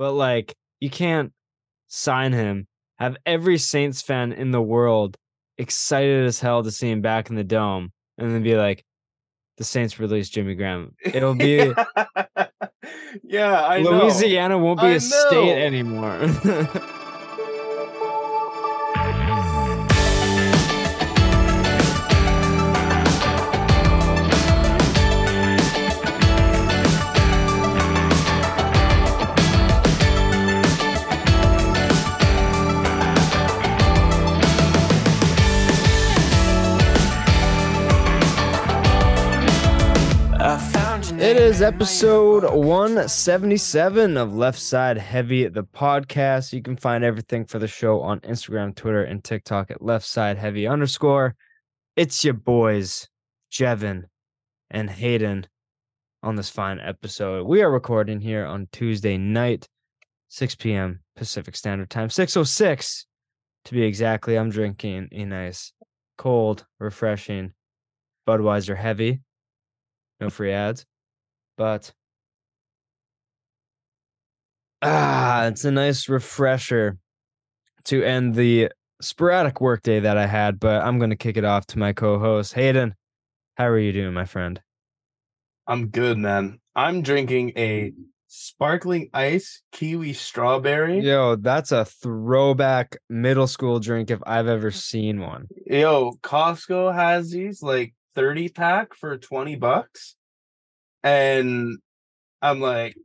but like you can't sign him, have every Saints fan in the world excited as hell to see him back in the dome, and then be like, the Saints release Jimmy Graham. It'll be yeah, I know. Louisiana won't be I a state anymore. is episode 177 of Left Side Heavy, the podcast. You can find everything for the show on Instagram, Twitter, and TikTok at Left Side Heavy underscore. It's your boys, Jevon and Haydn, on this fine episode. We are recording here on Tuesday night, 6 p.m. Pacific Standard Time, 606 to be exactly. I'm drinking a nice, cold, refreshing Budweiser Heavy. No free ads but ah, it's a nice refresher to end the sporadic workday that I had. But I'm going to kick it off to my co-host Haydn. How are you doing, my friend? I'm good, man. I'm drinking a sparkling ice kiwi strawberry. Yo, that's a throwback middle school drink if I've ever seen one. Yo, Costco has these like 30 pack for 20 bucks. And I'm like,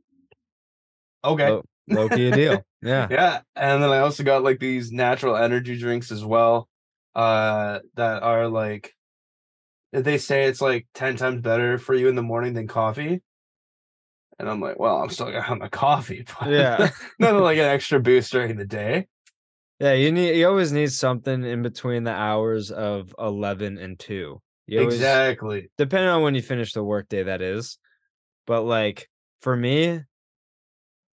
okay. Low, low key a deal. Yeah. Yeah. And then I also got like these natural energy drinks as well. Uh that are like they say it's like 10 times better for you in the morning than coffee. And I'm like, well, I'm still gonna have my coffee, but Yeah. nothing like an extra boost during the day. Yeah, you need you always need something in between the hours of 11 and 2. You always, exactly. depending on when you finish the workday, that is. But like for me,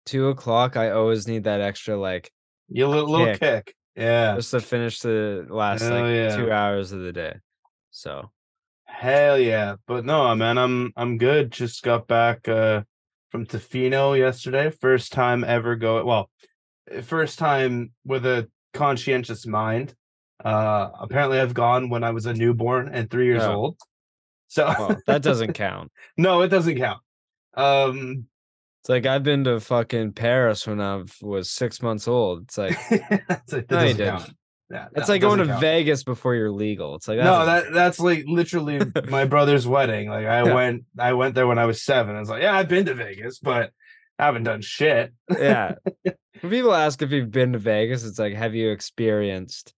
two o'clock, I always need that extra like You little, little Kick. kick. Yeah. just to finish the last Hell like yeah. two hours of the day. So Hell yeah. But no, man, I'm I'm good. Just got back uh from Tofino yesterday. First time ever go well, eh, first time with a conscientious mind. Uh apparently I've gone when I was a newborn and three years Oh. old. So well, that doesn't count. no, it doesn't count. Um It's like I've been to fucking Paris when I was six months old. It's like that No, you didn't. count. Yeah, it's no, like it going to count. Vegas before you're legal. It's like no, that that's like literally my brother's wedding. Like I Yeah. went, I went there when I was seven. I was like, yeah, I've been to Vegas, but I haven't done shit. yeah. When people ask if you've been to Vegas, it's like, have you experienced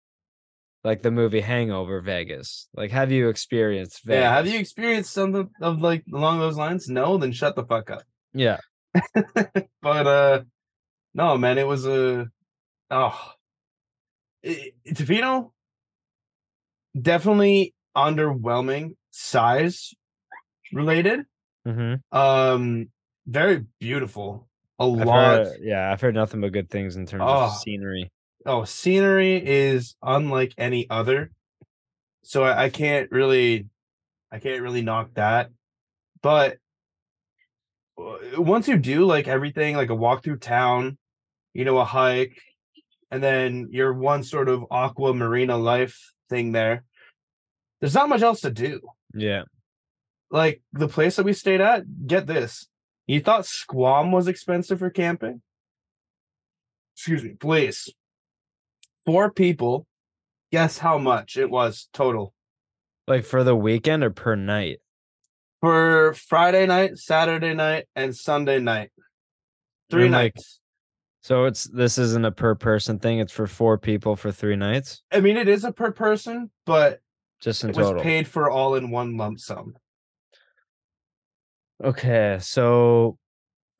like the movie Hangover Vegas? Like, have you experienced Vegas? Yeah, have you experienced something of like along those lines? No, then shut the fuck up. Yeah. But uh, no, man, it was a oh, it, Tofino definitely underwhelming size related. Mm-hmm. Um, very beautiful. A I've lot. heard, yeah, I've heard nothing but good things in terms Oh. of scenery. Oh scenery is unlike any other. So I, I can't really i can't really knock that. But once you do like everything like a walk through town you know a hike and then your one sort of aqua marina life thing there there's not much else to do. Yeah. like the place that we stayed at get this you thought squam was expensive for camping? Excuse me please four people guess how much it was total Like for the weekend or per night? for friday night saturday night and sunday night three And, like, nights So it's this isn't a per person thing. It's for four people for three nights, i mean it is a per person but just in it was total. paid for all in one lump sum Okay, so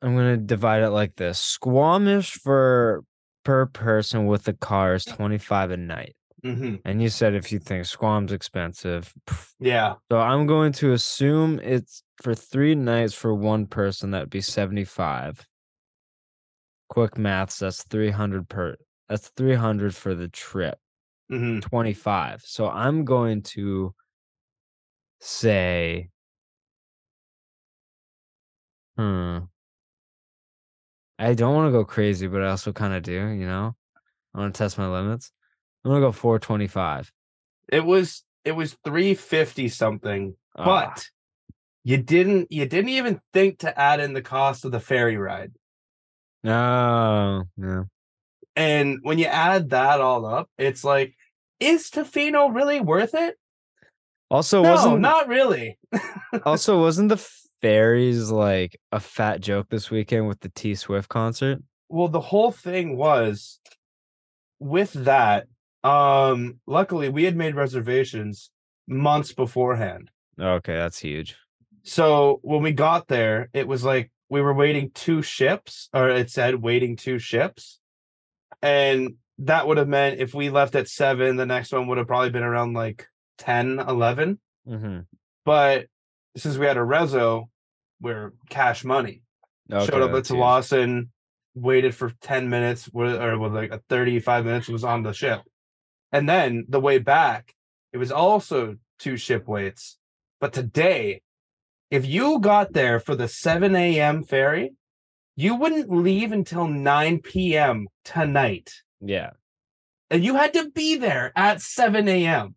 I'm gonna divide it like this: Squamish for per person with the car is 25 a night. hmm And you said if you think Squam's expensive, yeah so I'm going to assume it's for three nights for one person. That'd be 75. Quick maths. That's 300 per. That's 300 for the trip. hmm 25. So I'm going to say, hmm. I don't want to go crazy, but I also kind of do, you know? I want to test my limits. I'm going to go 425. It was it was 350 something, Ah, but you didn't you didn't even think to add in the cost of the ferry ride. no, no. And when you add that all up, it's like, is Tofino really worth it? Also, no, wasn't not really. also wasn't the fairies like a fat joke this weekend with the T Swift concert? Well, the whole thing was with that. Um, luckily we had made reservations months beforehand. Okay, that's huge. So when we got there, it was like we were waiting two ships, or it said waiting two ships. And that would have meant if we left at seven, the next one would have probably been around like 10, 11. Mm-hmm. But since we had a rezo, we're cash money. Okay, Showed up at. Tsawwassen, waited for 10 minutes, or was like a 35 minutes was on the ship. And then the way back, it was also two ship waits. But today, if you got there for the 7 a.m. ferry, you wouldn't leave until 9 p.m. tonight. Yeah, And you had to be there at 7 a.m.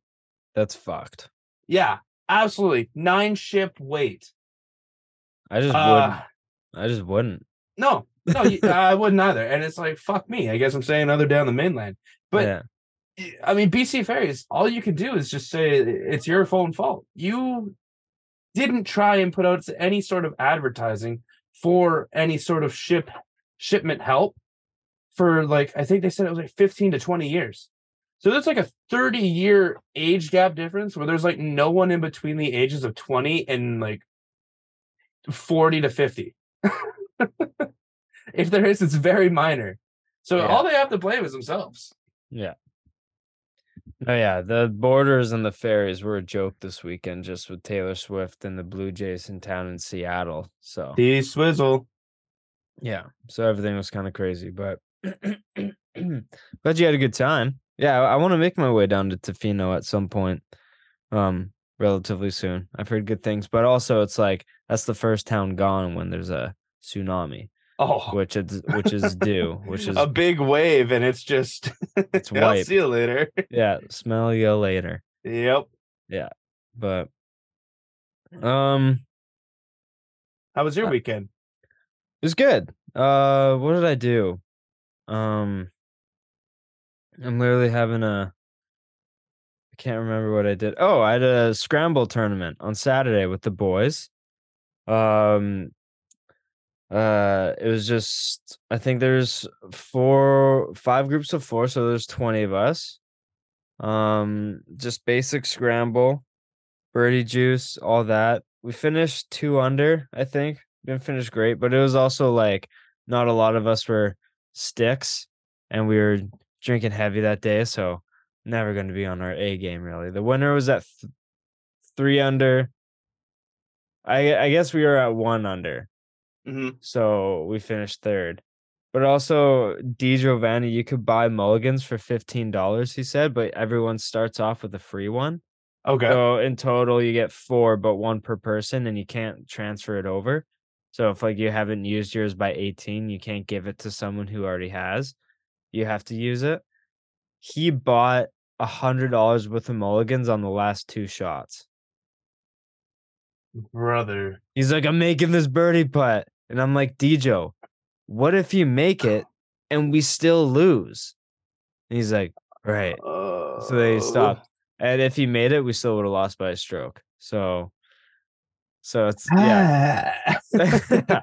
that's fucked. Yeah, absolutely. Nine ship wait. I just Uh, wouldn't. I just wouldn't. no, no, I wouldn't either. And it's like, fuck me. I guess I'm saying other down the mainland. But yeah, I mean, BC Ferries, all you can do is just say it's your phone fault. You didn't try and put out any sort of advertising for any sort of ship shipment help for like I think they said it was like 15 to 20 years. So there's like a 30 year age gap difference where there's like no one in between the ages of 20 and like 40 to 50. if there is, it's very minor. So Yeah. all they have to blame is themselves. yeah. Oh yeah, the borders and the ferries were a joke this weekend, just with Taylor Swift and the Blue Jays in town in Seattle. So The swizzle. yeah, so everything was kind of crazy, but glad you had a good time. Yeah, I, want to make my way down to Tofino at some point, um, relatively soon. I've heard good things, but also it's like that's the first town gone when there's a tsunami, Oh, which is which is due, which is a big wave, and it's just it's I'll white. see you later. Yeah, smell you later. yep. Yeah, but um, How was your weekend? it was good. Uh, what did I do? Um, I'm literally having a. I can't remember what I did. Oh, I had a scramble tournament on Saturday with the boys. Um, uh, it was just I think there's four, five groups of four, so there's twenty of us. Um, just basic scramble, birdie juice, all that. We finished two under, I think. Didn't finish great, but it was also like not a lot of us were sticks, and we were drinking heavy that day, so never going to be on our A game really. The winner was at th- three under. I I guess we were at one under, Mhm. so we finished third. But also, Di Giovanni, you could buy mulligans for fifteen dollars. He said, but everyone starts off with a free one. Okay. So in total, you get four, but one per person, and you can't transfer it over. So if like you haven't used yours by 18, you can't give it to someone who already has. You have to use it. He bought a hundred dollars worth of mulligans on the last two shots. Brother. He's like, I'm making this birdie putt. And I'm like, Dejo, what if you make it and we still lose? And he's like, right. So they Oh. stopped. And if he made it, we still would have lost by a stroke. So, so it's yeah, Ah.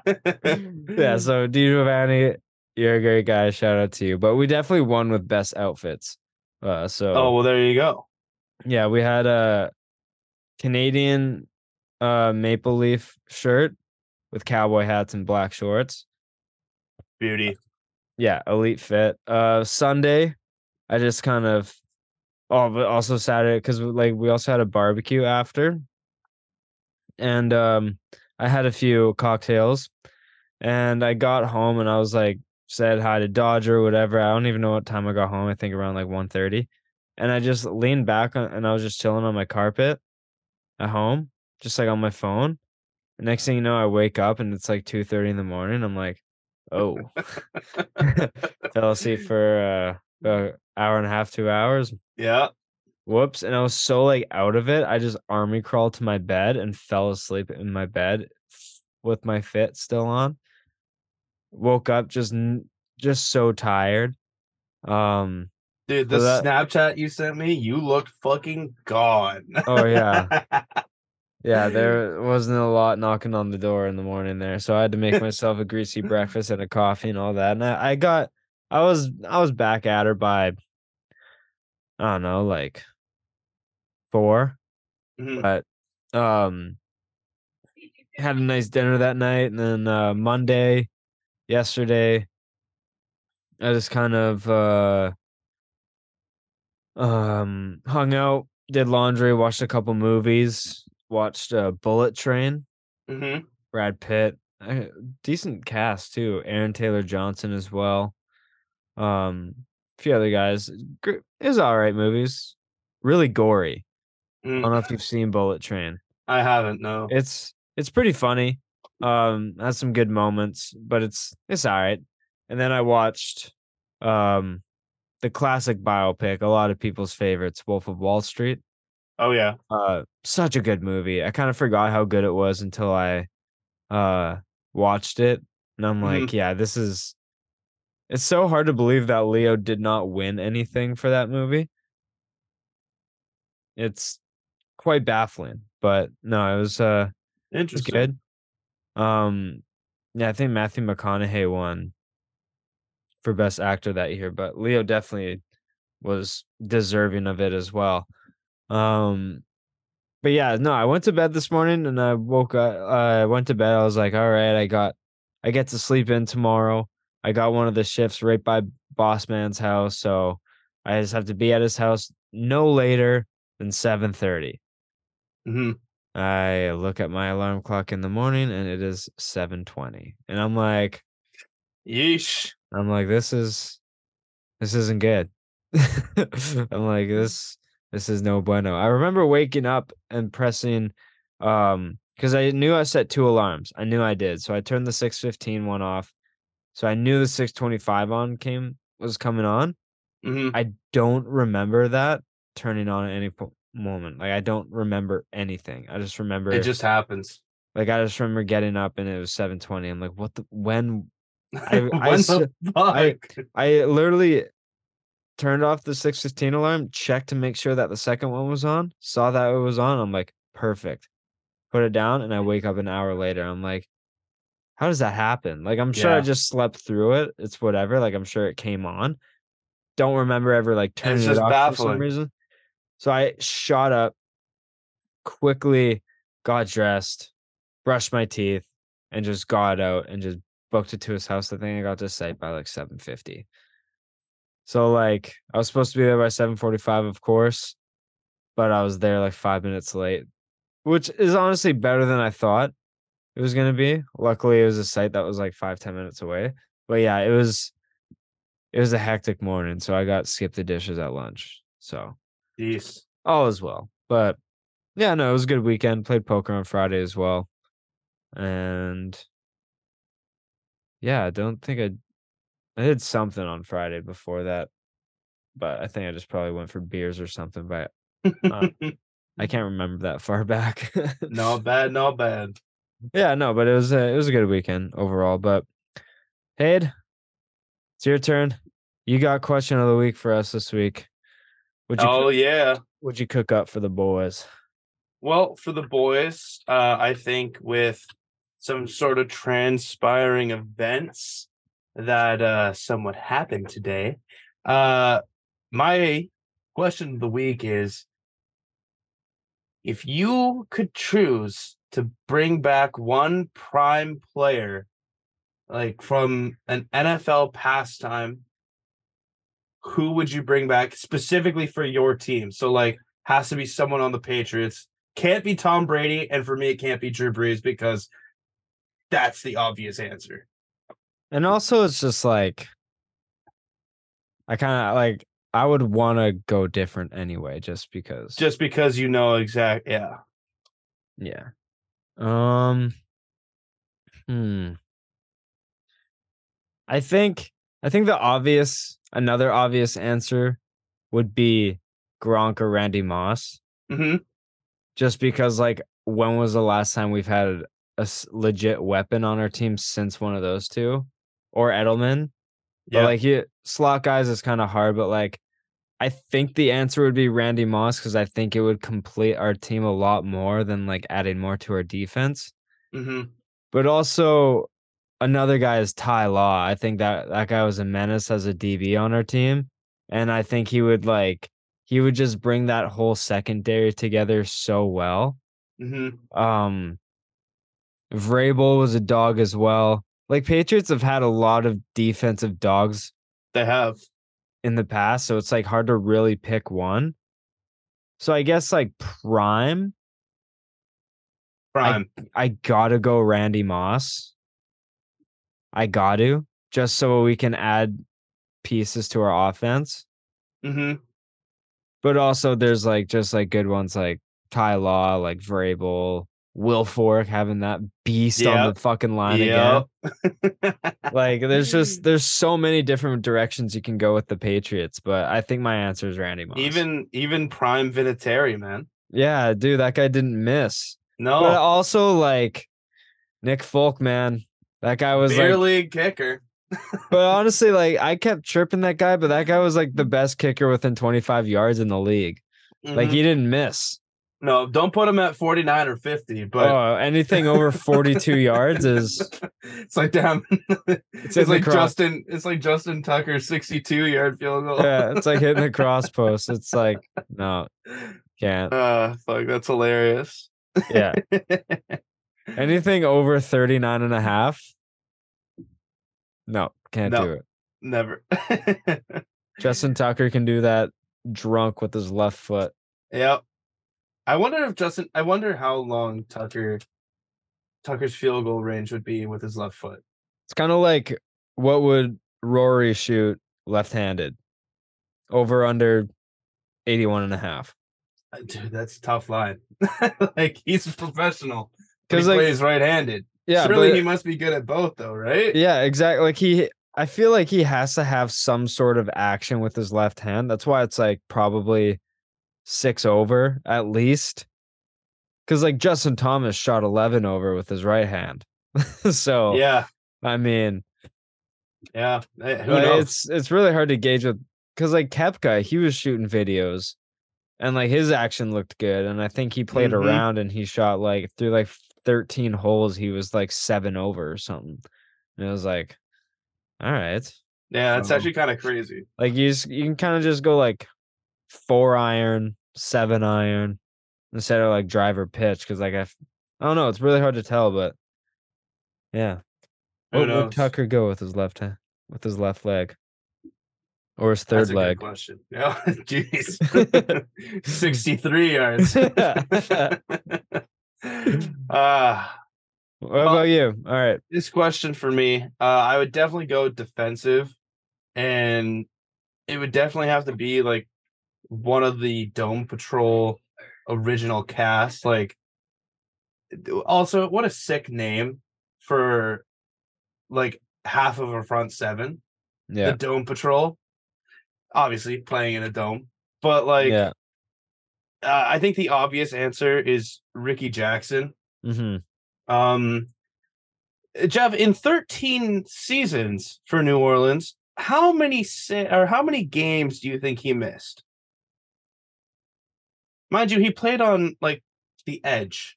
yeah. So Di Giovanni, you're a great guy. Shout out to you. But we definitely won with best outfits. Uh, so Oh well, there you go. yeah, we had a Canadian uh maple leaf shirt with cowboy hats and black shorts. Beauty. Yeah, elite fit. Uh Sunday, I just kind of oh, but also Saturday because like we also had a barbecue after, and um I had a few cocktails, and I got home and I was like said hi to Dodger or whatever. I don't even know what time I got home. I think around like 1.30. and I just leaned back on, and I was just chilling on my carpet at home, just like on my phone. And next thing you know, I wake up and it's like two thirty in the morning. I'm like, Oh, fell asleep for uh, a hour and a half, two hours. Yeah. Whoops! And I was so like out of it, I just army crawled to my bed and fell asleep in my bed with my fit still on. Woke up just just so tired. Um, dude, the that, Snapchat you sent me, you looked fucking gone. Oh yeah. Yeah, there wasn't a lot knocking on the door in the morning there, so I had to make myself a greasy breakfast and a coffee and all that. And I, I got, I was, I was back at her by, I don't know, like 4 mm-hmm. but um, had a nice dinner that night, and then uh, Monday, yesterday, I just kind of uh, um hung out, did laundry, watched a couple movies watched uh, Bullet Train. Mm-hmm. Brad Pitt, uh, decent cast too. Aaron Taylor Johnson as well. Um, a few other guys. Was all right movies. Really gory. Mm. I don't know if mm. you've seen Bullet Train. I haven't. No. It's it's pretty funny. Um, has some good moments, but it's it's all right. And then I watched um the classic biopic, a lot of people's favorites, Wolf of Wall Street. Oh yeah. Uh such a good movie. I kind of forgot how good it was until I uh watched it. And I'm like, mm-hmm. yeah, this is it's so hard to believe that Leo did not win anything for that movie. It's quite baffling, but no, it was uh interesting. Good. Um yeah, I think Matthew McConaughey won for best actor that year, but Leo definitely was deserving of it as well. Um, but yeah, no, I went to bed this morning and I woke up. I went to bed. I was like, all right, I got, I get to sleep in tomorrow. I got one of the shifts right by Boss Man's house, so I just have to be at his house no later than seven thirty. Mm-hmm. I look at my alarm clock in the morning and it is seven twenty, and I'm like, "Yeesh!" I'm like, "This is, this isn't good." I'm like, "This, this is no bueno. I remember waking up and pressing um because I knew I set two alarms. I knew I did. So I turned the 615 one off. So I knew the 625 on came was coming on. Mm-hmm. I don't remember that turning on at any po- moment. Like I don't remember anything. I just remember it just happens. Like I just remember getting up and it was 720. I'm like, what the when I when I, the I, I literally turned off the 615 alarm, checked to make sure that the second one was on, saw that it was on. I'm like, perfect. Put it down, and I wake up an hour later. I'm like, how does that happen? Like, I'm sure yeah. I just slept through it. It's whatever. Like, I'm sure it came on. Don't remember ever like turning it off baffling. for some reason. So I shot up, quickly got dressed, brushed my teeth, and just got out and just booked it to his house. I think I got to site by like 750. So like I was supposed to be there by 7:45, of course, but I was there like five minutes late, which is honestly better than I thought it was gonna be. Luckily, it was a site that was like five, ten minutes away. But yeah, it was it was a hectic morning. So I got skipped the dishes at lunch. So Jeez. all as well. But yeah, no, it was a good weekend. Played poker on Friday as well. And yeah, I don't think I I did something on Friday before that, but I think I just probably went for beers or something. But uh, I can't remember that far back. not bad, not bad. Yeah, no, but it was a, it was a good weekend overall. But Hayde, it's your turn. You got question of the week for us this week. Would you oh cook, yeah. Would you cook up for the boys? Well, for the boys, uh, I think with some sort of transpiring events that uh somewhat happened today. Uh my question of the week is if you could choose to bring back one prime player like from an NFL pastime who would you bring back specifically for your team? So like has to be someone on the Patriots. Can't be Tom Brady and for me it can't be Drew Brees because that's the obvious answer. And also, it's just like I kind of like I would want to go different anyway, just because. Just because you know exact, yeah, yeah. Um. Hmm. I think I think the obvious another obvious answer would be Gronk or Randy Moss. hmm Just because like when was the last time we've had a legit weapon on our team since one of those two? Or Edelman? But Yeah. like he slot guys is kind of hard, but like I think the answer would be Randy Moss because I think it would complete our team a lot more than like adding more to our defense. hmm But also another guy is Ty Law. I think that that guy was a menace as a DB on our team. And I think he would like he would just bring that whole secondary together so well. hmm Um Vrabel was a dog as well. Like Patriots have had a lot of defensive dogs They have. in the past, so it's like hard to really pick one. So I guess like prime, Prime. I gotta go Randy Moss. I got to just so we can add pieces to our offense. hmm But also there's like just like good ones like Ty Law, like Vrabel, Wilfork having that beast on the fucking line again. Like there's just there's so many different directions you can go with the Patriots, but I think my answer is Randy Moss. even even prime Vinatieri, man. yeah, dude, that guy didn't miss. No, But also like Nick Folk, man. That guy was beer like league kicker. but honestly, like I kept tripping that guy, but that guy was like the best kicker within 25 yards in the league. Like Mhm. he didn't miss. no, don't put him at 49 or 50, but oh, anything over 42 yards is it's like damn. it's the like. Justin. It's like Justin Tucker's 62 yard field goal. yeah, it's like hitting the cross post. It's like no, can't. Uh, fuck, that's hilarious. Yeah. Anything over 39 and a half? No, can't No. do it. Never. Justin Tucker can do that drunk with his left foot. yep. I wonder if Justin. I wonder how long Tucker Tucker's field goal range would be with his left foot. It's kind of like what would Rory shoot left-handed? Over under 81 and a half. Uh, Dude, that's a tough line. like he's a professional. Because Because he like plays right-handed. yeah, Surely but- he must be good at both, though, right? Yeah, exactly. Like he I feel like he has to have some sort of action with his left hand. That's why it's like probably six over at least. Cause like Justin Thomas shot 11 over with his right hand. so, Yeah, I mean, yeah. Eh, Who like, knows? it's it's really hard to gauge with cause like Koepka, he was shooting videos and like his action looked good. And I think he played Mhm. around and he shot like through like 13 holes, he was like seven over or something. And it was like, all right. yeah, it's um, actually kind of crazy. Like you just, you can kind of just go like four iron, seven iron instead of like driver pitch because like I, I don't know, it's really hard to tell, but yeah. Who What would? Tucker go with his left hand, with his left leg, or his That's third a good leg? question. Yeah, jeez. 63 yards. Ah. What Well- about you? All right, this question for me, uh, I would definitely go defensive, and it would definitely have to be like one of the Dome Patrol original cast. Like, also, what a sick name for like half of a front seven. yeah, The Dome Patrol, obviously playing in a dome, but like, yeah, uh, I think the obvious answer is Ricky Jackson. hmm Um, Jeff, in 13 seasons for New Orleans, how many se- or how many games do you think he missed? Mind you, he played on like the edge.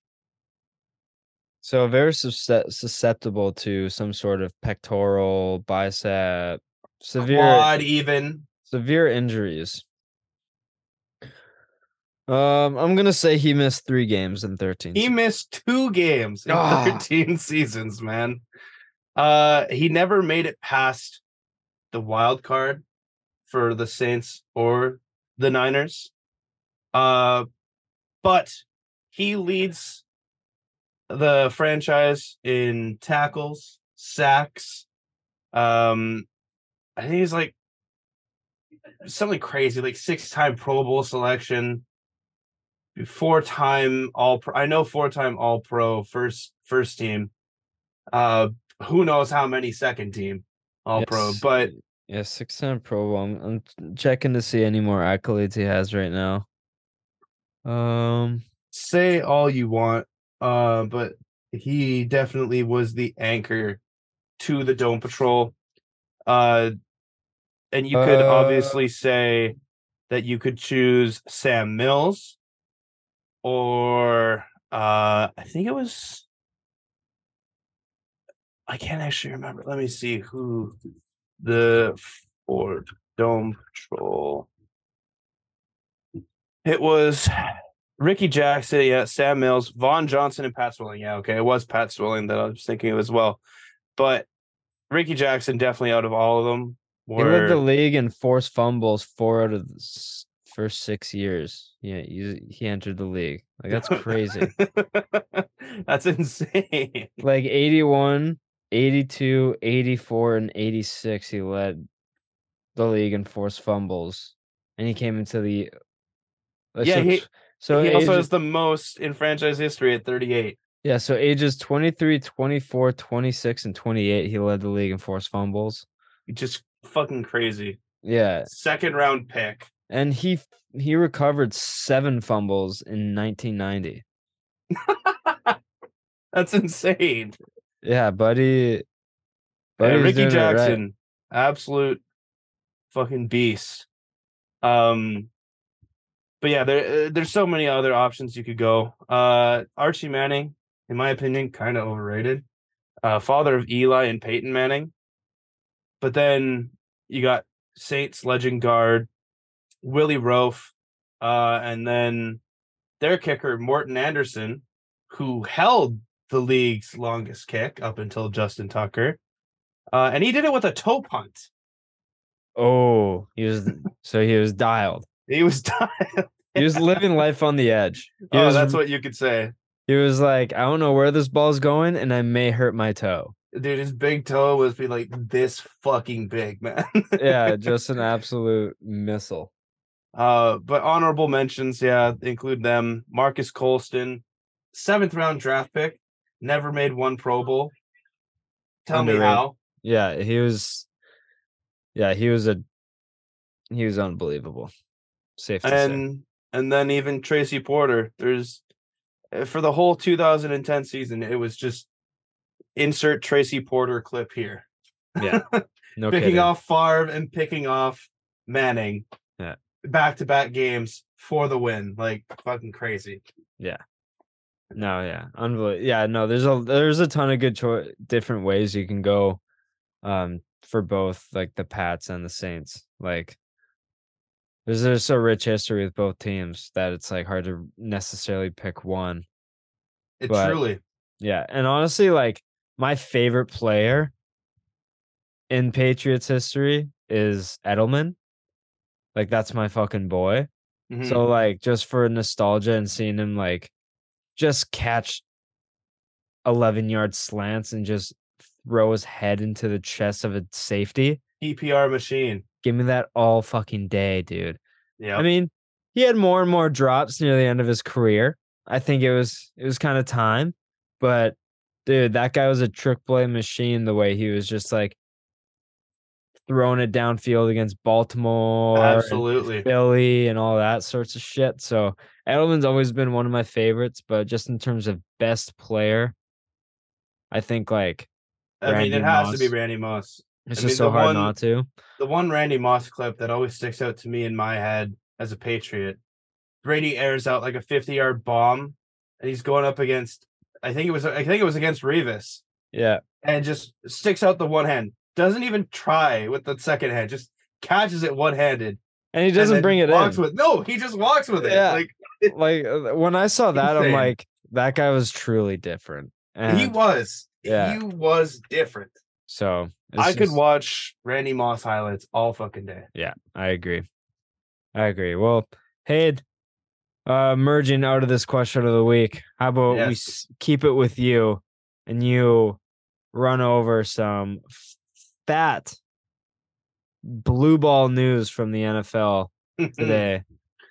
So very susceptible to some sort of pectoral, bicep, severe Quad even. severe injuries. Um, I'm gonna say he missed three games in 13. He missed two games in Ah. 13 seasons, man. Uh he never made it past the wild card for the Saints or the Niners. Uh but he leads the franchise in tackles, sacks. Um I think he's like something crazy, like six-time Pro Bowl selection four time all pro I know four time all pro first first team. Uh who knows how many second team. All pro. But Yeah, six time Pro I'm, I'm checking to see any more accolades he has right now. Um, say all you want, uh, but he definitely was the anchor to the Dome Patrol. Uh, and you could Uh, obviously say that you could choose Sam Mills or uh, I think it was. I can't actually remember. Let me see who the Ford Dome Patrol. It was Ricky Jackson, yeah, Sam Mills, Vaughn Johnson, and Pat Swilling. Yeah, okay, it was Pat Swilling that I was thinking of as well. But Ricky Jackson definitely out of all of them. he led the league in forced fumbles four out of the first six years. Yeah, he, he entered the league. Like that's crazy. That's insane. like 81, 82, 84, and 86, he led the league in forced fumbles. And he came into the. uh, Yeah, so, he- so he also age- has the most in franchise history at 38. yeah, so ages 23, 24, 26, and 28, he led the league in forced fumbles. Just fucking crazy. Yeah, Second round pick. And he he recovered seven fumbles in 1990. That's insane. Yeah, buddy. Yeah, Ricky it right. Jackson, absolute fucking beast. Um, but yeah, there uh, there's so many other options you could go. Uh, Archie Manning, in my opinion, kind of overrated. Uh, father of Eli and Peyton Manning. But then you got Saints legend guard Willie Roaf, uh, and then their kicker Morten Andersen, who held the league's longest kick up until Justin Tucker. Uh, and he did it with a toe punt. Oh, he was so he was dialed. He was dialed. He was living life on the edge. He oh, was, that's what you could say. he was like, I don't know where this ball's going, and I may hurt my toe. Dude, his big toe was be like this fucking big, man. Yeah, just an absolute missile. Uh, but honorable mentions, yeah, include them. Marques Colston, seventh round draft pick, never made one Pro Bowl. Tell me how. Yeah, he was. Yeah, he was a. He was unbelievable. Safe to say. And and then even Tracy Porter. There's uh, for the whole 2010 season, it was just insert Tracy Porter clip here. Yeah, no picking kidding. off Favre and picking off Manning. Back to back games for the win. Like fucking crazy. Yeah. No, yeah, unbelievable. Yeah, no, there's a there's a ton of good cho- different ways you can go, um, for both like the Pats and the Saints. Like, there's there's a rich history with both teams that it's like hard to necessarily pick one. It But- truly. Yeah, and honestly, like my favorite player in Patriots history is Edelman. Like that's my fucking boy. Mhm. So like just for nostalgia and seeing him like just catch 11 yard slants and just throw his head into the chest of a safety. EPR machine. Give me that all fucking day, dude. Yeah. I mean, he had more and more drops near the end of his career. I think it was it was kind of time, but dude, that guy was a trick play machine. The way he was just like throwing it downfield against Baltimore, and absolutely. Philly, and all that sorts of shit. So Edelman's always been one of my favorites, but just in terms of best player, I think like I mean, Randy it has to be Randy Moss. it's I just mean, so hard one- not to. The one Randy Moss clip that always sticks out to me in my head as a Patriot. Brady airs out like a 50 yard bomb and he's going up against I think it was I think it was against Revis Yeah, and just sticks out the one hand. Doesn't even try with the second hand, just catches it one handed. and he doesn't bring it walks in. with no, he just walks with it. Yeah. Like like uh, when I saw that, I'm like, that guy was truly different. And he was. yeah. He was different. so I could just- watch Randy Moss highlights all fucking day. Yeah, I agree. I agree. Well, hey, uh, merging out of this question of the week, how about we Yes. s- keep it with you and you run over some fat blue ball news from the NFL today.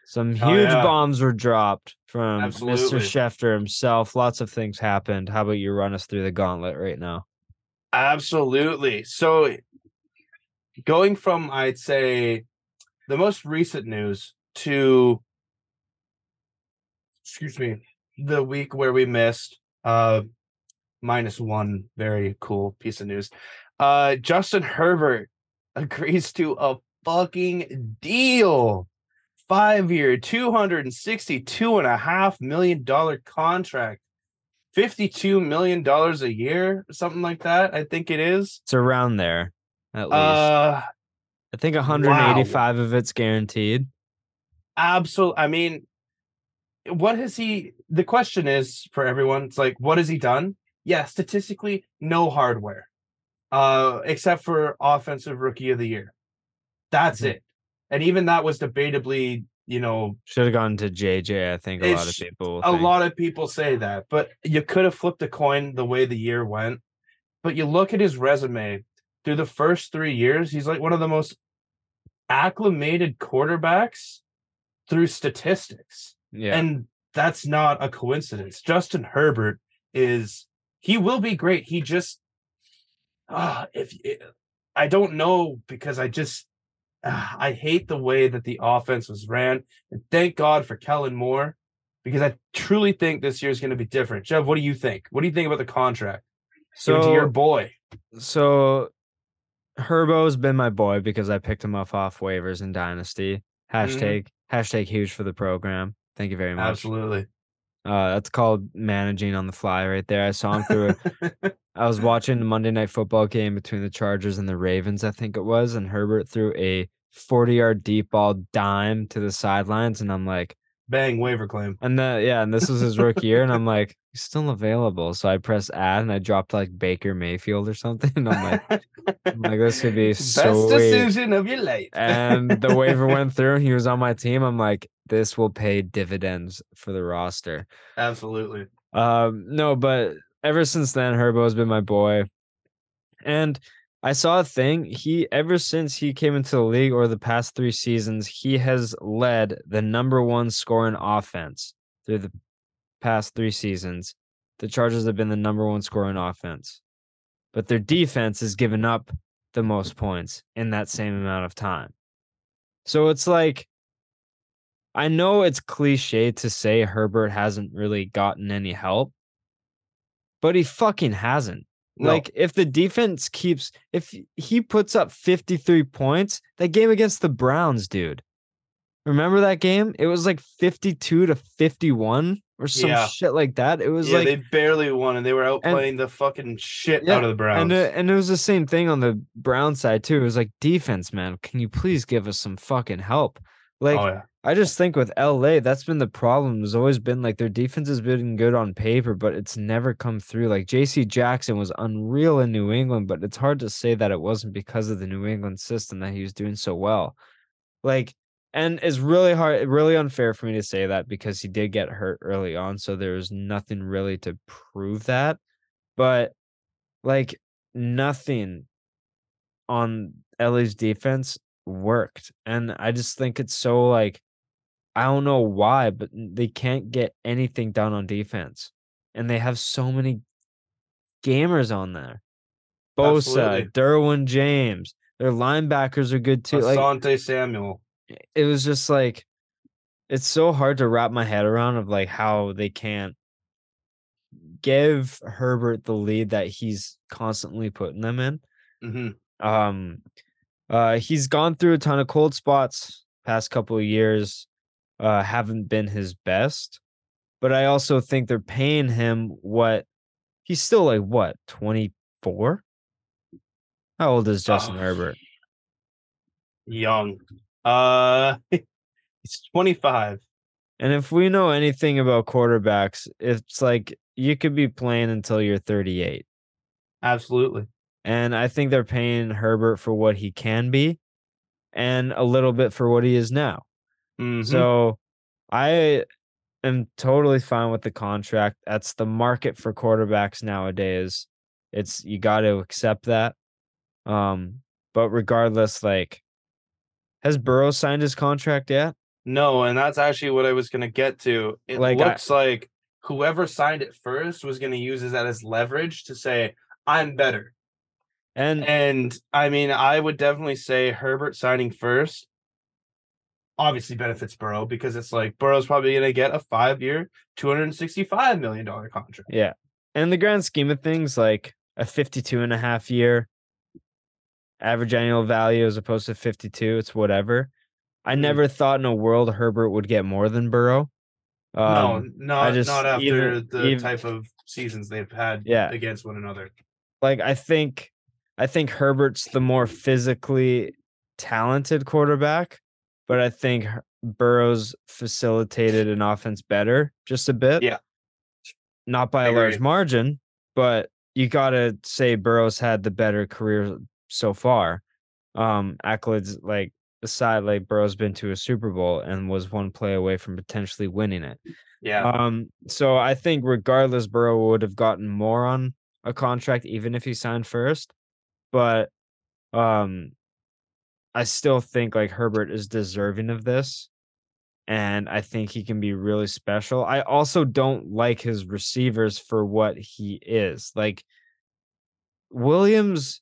Some Oh, huge yeah. bombs were dropped from Absolutely. Mr. Schefter himself. Lots of things happened. How about you run us through the gauntlet right now? Absolutely. So going from I'd say the most recent news to excuse me, the week where we missed uh minus one very cool piece of news. Uh Justin Herbert agrees to a fucking deal. Five year, $262 and a half million dollar contract. $52 million a year, something like that. I think it is. It's around there, at least. Uh I think 185 of it's guaranteed. absolutely. I mean, what has he? The question is for everyone. It's like, what has he done? Yeah, statistically, no hardware, uh, except for offensive rookie of the year. That's Mhm. it. And even that was debatably, you know, Should have gone to JJ. I think a lot of people. a think. lot of people say that, but you could have flipped a coin the way the year went. But you look at his resume through the first three years, he's like one of the most acclimated quarterbacks through statistics. Yeah. And that's not a coincidence. Justin Herbert is he will be great. He just uh, if I don't know because I just uh, I hate the way that the offense was ran. And thank God for Kellen Moore because I truly think this year is going to be different. Jeff, what do you think? What do you think about the contract? So it to your boy. so Herbo's been my boy because I picked him up off waivers in Dynasty. Hashtag hashtag huge for the program. Thank you very much. Absolutely. Uh, that's called managing on the fly right there. I saw him through. a- I was watching the Monday night football game between the Chargers and the Ravens, I think it was, and Herbert threw a 40 yard deep ball dime to the sidelines, and I'm like, Bang waiver claim. and then yeah, and this was his rookie year, and I'm like, he's still available. So I press add, and I dropped like Baker Mayfield or something, and I'm like, I'm like this could be Best so. decision of your life. And the waiver went through, and he was on my team. I'm like, this will pay dividends for the roster. Absolutely. Um, no, but ever since then, Herbo has been my boy. And I saw a thing. He ever since he came into the league or the past three seasons, he has led the number one scoring offense through the past three seasons. The Chargers have been the number one scoring offense. But their defense has given up the most points in that same amount of time. So it's like I know it's cliche to say Herbert hasn't really gotten any help, but he fucking hasn't. No. Like if the defense keeps if he puts up 53 points, that game against the Browns, dude. Remember that game? It was like 52 to 51 or some Yeah. shit like that. It was yeah, like they barely won, and they were And- outplaying the fucking shit Yeah, out of the Browns. and uh, and it was the same thing on the Brown side too. It was like defense, man. Can you please give us some fucking help? Like oh yeah, I just think with LA, that's been the problem. Has always been like their defense has been good on paper, but it's never come through. Like JC Jackson was unreal in New England, but it's hard to say that it wasn't because of the New England system that he was doing so well. Like, and it's really hard, really unfair for me to say that because he did get hurt early on. So there was nothing really to prove that. But like nothing on LA's defense worked. And I just think it's so like I don't know why, but they can't get anything done on defense. And they have so many gamers on there. Bosa, Absolutely. Derwin James. Their linebackers are good too. Like Asante Samuel. it was just like it's so hard to wrap my head around of like how they can't give Herbert the lead that he's constantly putting them in. hmm Um, uh, he's gone through a ton of cold spots past couple of years. Uh, haven't been his best, but I also think they're paying him what he's still like what twenty four. How old is Justin Oh. Herbert? Young. Uh, he's 25. And if we know anything about quarterbacks, it's like you could be playing until you're 38. Absolutely. And I think they're paying Herbert for what he can be and a little bit for what he is now. Mhm. So I am totally fine with the contract. That's the market for quarterbacks nowadays. It's you got to accept that. Um, but regardless, like, has Burrow signed his contract yet? no, and that's actually what I was gonna get to. It Like, I- looks like whoever signed it first was gonna use that as leverage to say, "I'm better." And And I mean, I would definitely say Herbert signing first obviously benefits Burrow because it's like Burrow's probably going to get a five year, $265 million contract. yeah. And the grand scheme of things, like a 52 and a half year average annual value as opposed to 52, it's whatever. I Mhm. never thought in a world Herbert would get more than Burrow. no, Um, not, just- not after even- the even- type of seasons they've had Yeah. against one another. like I think I think Herbert's the more physically talented quarterback, but I think Burrow's facilitated an offense better just a bit. Yeah. Not by I a large margin, but you got to say Burrow's had the better career so far. Um accolades like aside like Burrow's been to a Super Bowl and was one play away from potentially winning it. Yeah. Um, so I think regardless, Burrow would have gotten more on a contract even if he signed first. But um I still think like Herbert is deserving of this. And I think he can be really special. I also don't like his receivers for what he is. Like Williams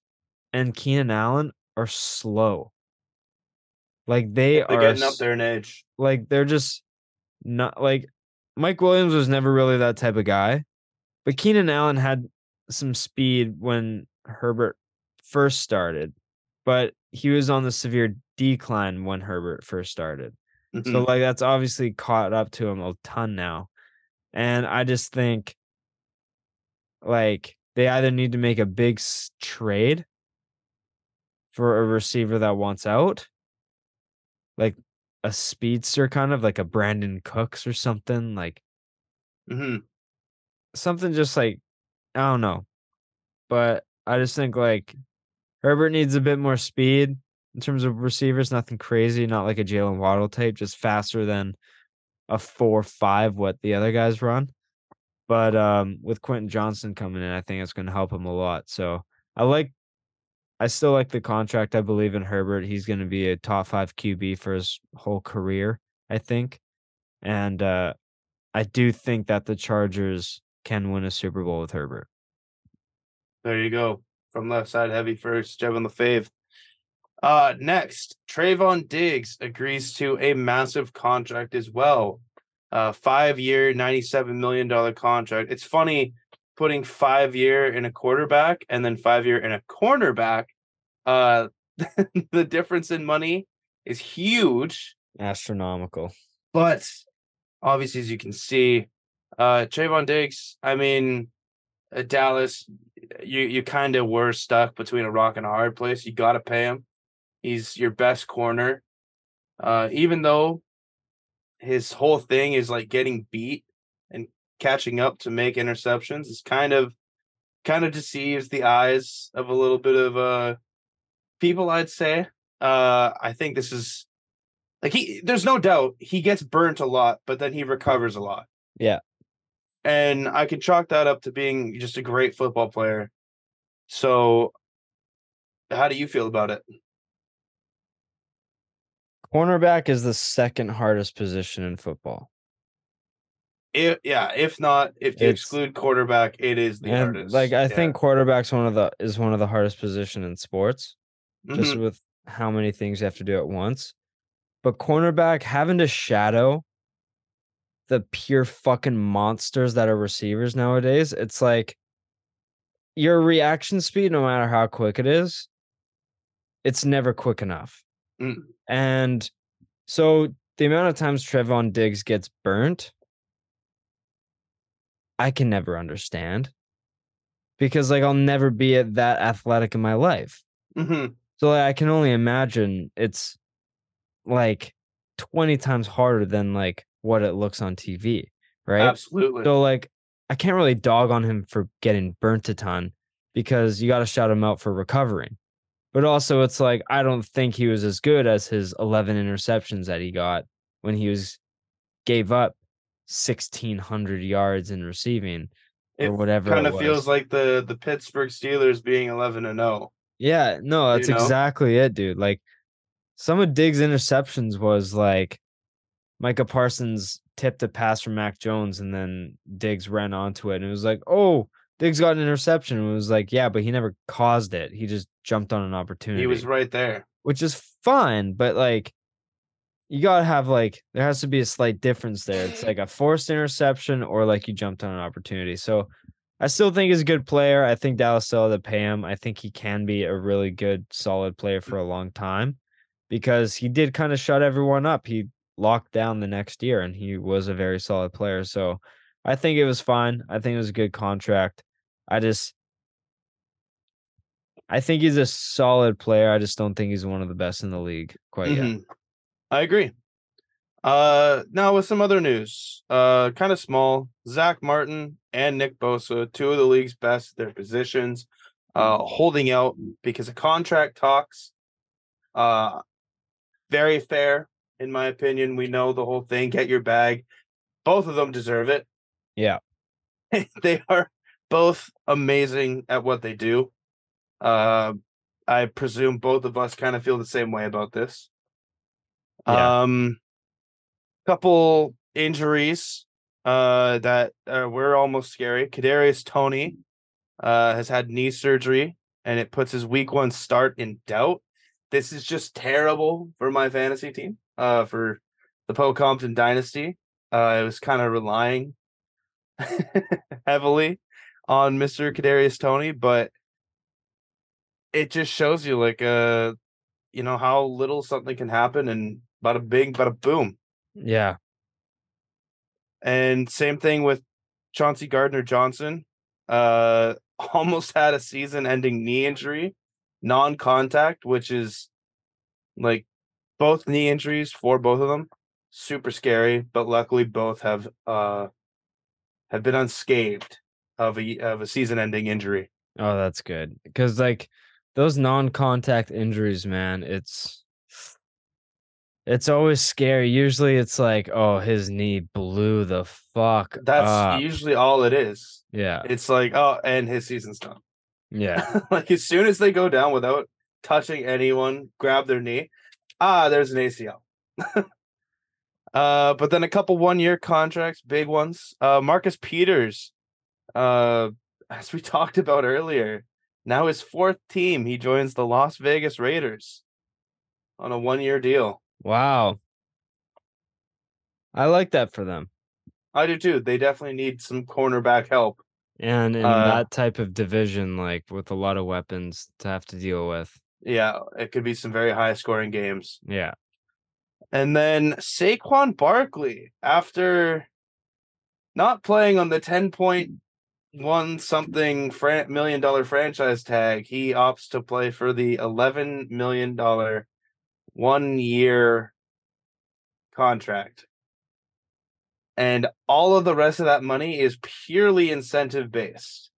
and Keenan Allen are slow. Like they They're are getting up there in age. like they're just not like Mike Williams was never really that type of guy, but Keenan Allen had some speed when Herbert first started, but he was on the severe decline when Herbert first started. So Mhm. like that's obviously caught up to him a ton now. And I just think like they either need to make a big trade for a receiver that wants out, like a speedster kind of like a Brandin Cooks or something, like Mhm. something just like I don't know. But I just think like Herbert needs a bit more speed in terms of receivers, nothing crazy, not like a Jaylen Waddle type, just faster than a four five what the other guys run. But um with Quentin Johnston coming in, I think it's gonna help him a lot. So I like I still like the contract. I believe in Herbert. He's gonna be a top five QB for his whole career, I think. And uh I do think that the Chargers can win a Super Bowl with Herbert. There you go. From left side heavy first, Jeb on the fave. Uh next, Trevon Diggs agrees to a massive contract as well. Uh five year, $97 million contract. It's funny putting five year in a quarterback and then five year in a cornerback. Uh the difference in money is huge. Astronomical. But obviously, as you can see, uh Trevon Diggs, I mean, Dallas, you you kind of were stuck between a rock and a hard place. You got to pay him. He's your best corner. Uh, even though his whole thing is like getting beat and catching up to make interceptions, it's kind of kind of deceives the eyes of a little bit of uh people, I'd say. Uh, I think this is like he. There's no doubt he gets burnt a lot, but then he recovers a lot. Yeah. And I can chalk that up to being just a great football player. So, how do you feel about it? Cornerback is the second hardest position in football. If, yeah, if not, if you It's- exclude quarterback, it is the hardest. like I Yeah. think quarterback's one of the is one of the hardest position in sports. just Mhm. with how many things you have to do at once. But cornerback having to shadow the pure fucking monsters that are receivers nowadays, it's like your reaction speed, no matter how quick it is, it's never quick enough. Mm. And so the amount of times Trevon Diggs gets burnt, I can never understand because like I'll never be that athletic in my life. Mhm. So like, I can only imagine it's like 20 times harder than like what it looks on TV, right? absolutely. So like I can't really dog on him for getting burnt a ton because you got to shout him out for recovering. But also it's like I don't think he was as good as his 11 interceptions that he got when he was gave up 1600 yards in receiving or It whatever kind of feels like the the Pittsburgh Steelers being eleven and oh. zero. Yeah, no, that's You know? exactly it, dude. Like some of Diggs' interceptions was like Micah Parsons tipped a pass from Mac Jones and then Diggs ran onto it and it was like, oh, Diggs got an interception and it was like, yeah, but he never caused it. He just jumped on an opportunity. He was right there. which is fine, but like you gotta have like there has to be a slight difference there. It's like a forced interception or like you jumped on an opportunity. So I still think he's a good player. I think Dallas still had to pay him. I think he can be a really good, solid player for a long time because he did kind of shut everyone up. He locked down the next year and he was a very solid player. So I think it was fine. I think it was a good contract. I just I think he's a solid player. I just don't think he's one of the best in the league quite yet. Mhm. I agree. Uh, now with some other news, uh, kind of small. Zack Martin and Nick Bosa, two of the league's best their positions, uh, holding out because of contract talks. Uh, very fair, in my opinion. We know the whole thing. Get your bag. Both of them deserve it. Yeah. they are both amazing at what they do. Uh, I presume both of us kind of feel the same way about this. Yeah. Um, couple injuries uh that uh, were almost scary. Kadarius Toney uh has had knee surgery and it puts his week one start in doubt. This is just terrible for my fantasy team. Uh for the Poe Compton dynasty. Uh I was kind of relying heavily on Mr. Kadarius Toney, but it just shows you like uh you know how little something can happen and bada bing, bada boom. Yeah. And same thing with Chauncey Gardner Johnson. Uh almost had a season ending knee injury, non-contact, which is like both knee injuries for both of them. Super scary, but luckily both have uh have been unscathed of a of a season ending injury. Oh, that's good. Because like those non-contact injuries, man, it's it's always scary. Usually it's like, oh, his knee blew the fuck That's up. usually all it is. Yeah. It's like, oh, and his season's done. Yeah. like as soon as they go down without touching anyone, grab their knee, ah, there's an ACL. uh, but then a couple one year contracts, big ones. Uh, Marcus Peters, uh, as we talked about earlier, now his fourth team, he joins the Las Vegas Raiders on a one year deal. Wow. I like that for them. I do too. They definitely need some cornerback help. And in Uh, that type of division, like with a lot of weapons to have to deal with. Yeah, it could be some very high scoring games. Yeah. And then Saquon Barkley, after not playing on the 10.1 something fran- million dollar franchise tag, he opts to play for the 11 million dollar one year contract. And all of the rest of that money is purely incentive based.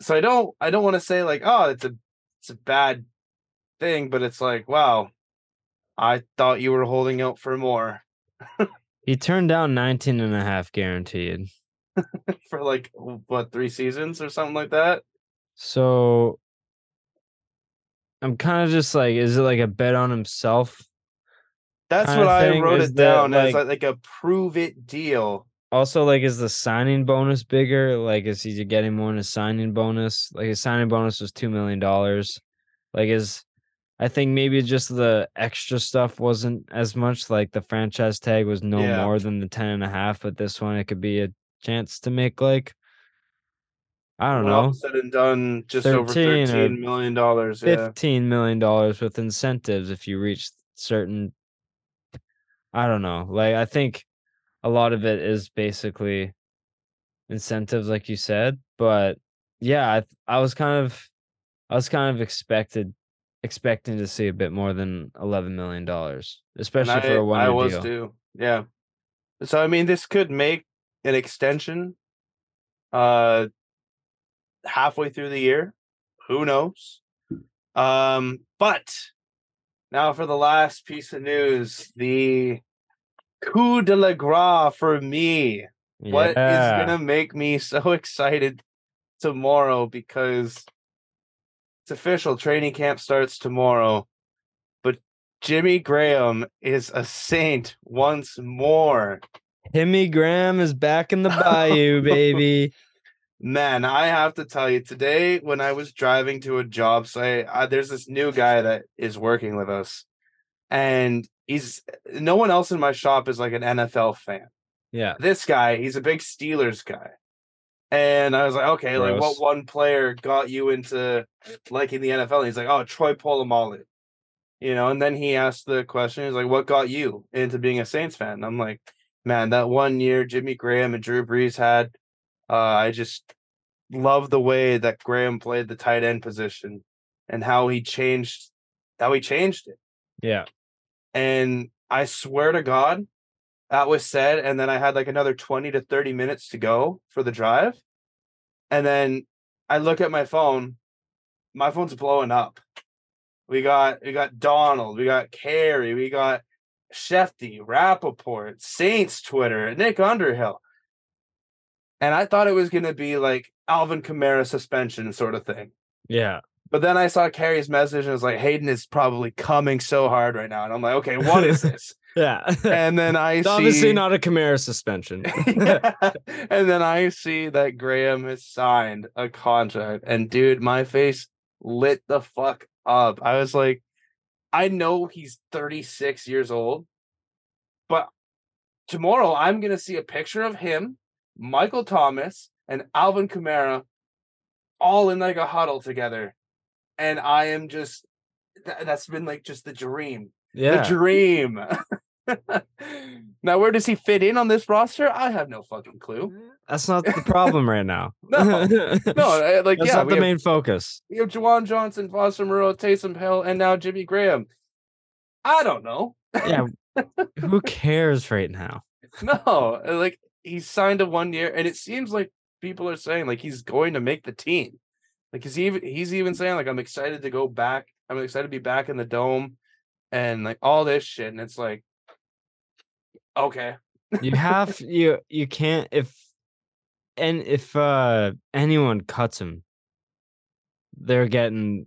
So I don't I don't want to say like, oh, it's a it's a bad thing, but it's like, wow, I thought you were holding out for more He turned down 19 and a half guaranteed. for like what three seasons or something like that. So I'm kind of just like, is it like a bet on himself? That's what I wrote is it down as like- like, like a prove it deal. Also, like, is the signing bonus bigger? Like, is he getting more in a signing bonus? Like, his signing bonus was $2 million. Like, is I think maybe just the extra stuff wasn't as much. Like, the franchise tag was no Yeah. more than the 10 and a half, but this one, it could be a chance to make like, I don't When all know, said and done, just over 13 or thirteen million dollars. Yeah, fifteen million dollars with incentives if you reach certain I don't know. Like I think a lot of it is basically incentives like you said, but yeah, I I was kind of I was kind of expected expecting to see a bit more than 11 million dollars, especially for a one I was deal. too. Yeah. So I mean, this could make an extension. Uh, halfway through the year, who knows? Um, but now for the last piece of news, the coup de la grace for me. What is gonna make me so excited tomorrow because it's official training camp starts tomorrow but jimmy graham is a saint once more Jimmy Graham is back in the bayou, baby. Man, I have to tell you, today when I was driving to a job site, uh, there's this new guy that is working with us, and he's no one else in my shop is like an NFL fan. Yeah. This guy, he's a big Steelers guy. And I was like, okay, like what one player got you into liking the NFL? And he's like, oh, Troy Polamalu. You know, and then he asked the question, he's like, what got you into being a Saints fan? And I'm like, man, that one year Jimmy Graham and Drew Brees had, uh, I just love the way that Graham played the tight end position and how he changed how he changed it. Yeah. And I swear to God, that was said. And then I had like another 20 to 30 minutes to go for the drive. And then I look at my phone, my phone's blowing up. We got we got Donald, we got Carey, we got Schefty, Rapoport, Saints Twitter, Nick Underhill. And I thought it was gonna be like Alvin Kamara suspension sort of thing. Yeah. But then I saw Carrie's message and it was like, Haydn is probably coming so hard right now. And I'm like, okay, what is this? Yeah. and then I It's see obviously not a Kamara suspension. Yeah. and then I see that Graham has signed a contract, and dude, my face lit the fuck up. I was like, I know he's 36 years old, but tomorrow I'm gonna see a picture of him, Michael Thomas, and Alvin Kamara all in like a huddle together. And I am just th- that's been like just the dream. yeah. The dream. now, where does he fit in on this roster? I have no fucking clue. Mm. That's not the problem right now. No. No, like yeah, not the have, main focus. we have Juwan Johnson, Foster Moreau, Taysom Hill, and now Jimmy Graham. I don't know. Yeah. Who cares right now? No, like he signed a one year, and it seems like people are saying like he's going to make the team. Like he's even he's even saying like I'm excited to go back. I'm excited to be back in the dome, and like all this shit. And it's like, okay, You have you you can't if and if uh anyone cuts him, they're getting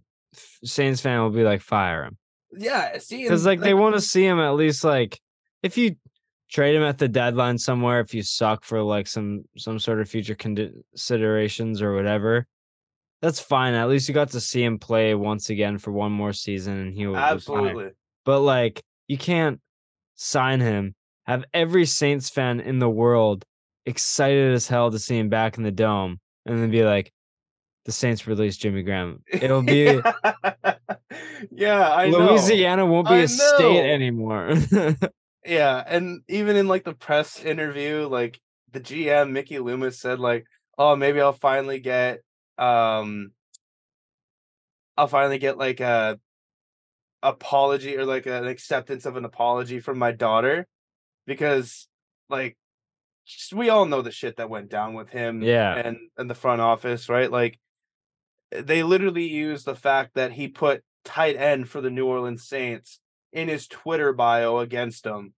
Saints fan will be like fire him. yeah. See, Because and, like they want to see him at least like if you trade him at the deadline somewhere, if you suck for like some some sort of future considerations or whatever, that's fine. At least you got to see him play once again for one more season, and he will was absolutely. But like you can't sign him, have every Saints fan in the world excited as hell to see him back in the dome, and then be like, the Saints released Jimmy Graham. It'll be yeah, I know. Louisiana won't be I a state anymore. Yeah, and even in like the press interview, like the GM Mickey Loomis said, like, "Oh, maybe I'll finally get, um, I'll finally get like a apology or like an acceptance of an apology from my daughter, because like we all know the shit that went down with him, Yeah. and and the front office, right? Like they literally used the fact that he put tight end for the New Orleans Saints in his Twitter bio against him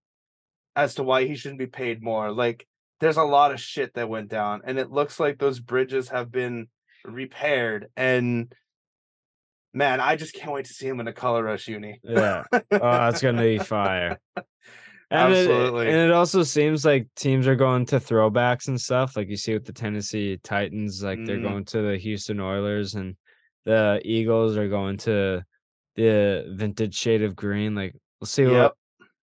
as to why he shouldn't be paid more. Like there's a lot of shit that went down and it looks like those bridges have been repaired and man, I just can't wait to see him in a color rush uni. yeah. Oh, that's gonna be fire. And it- Absolutely. and it also seems like teams are going to throwbacks and stuff. Like you see with the Tennessee Titans, like they're Mhm. going to the Houston Oilers, and the Eagles are going to the vintage shade of green. Like we'll see what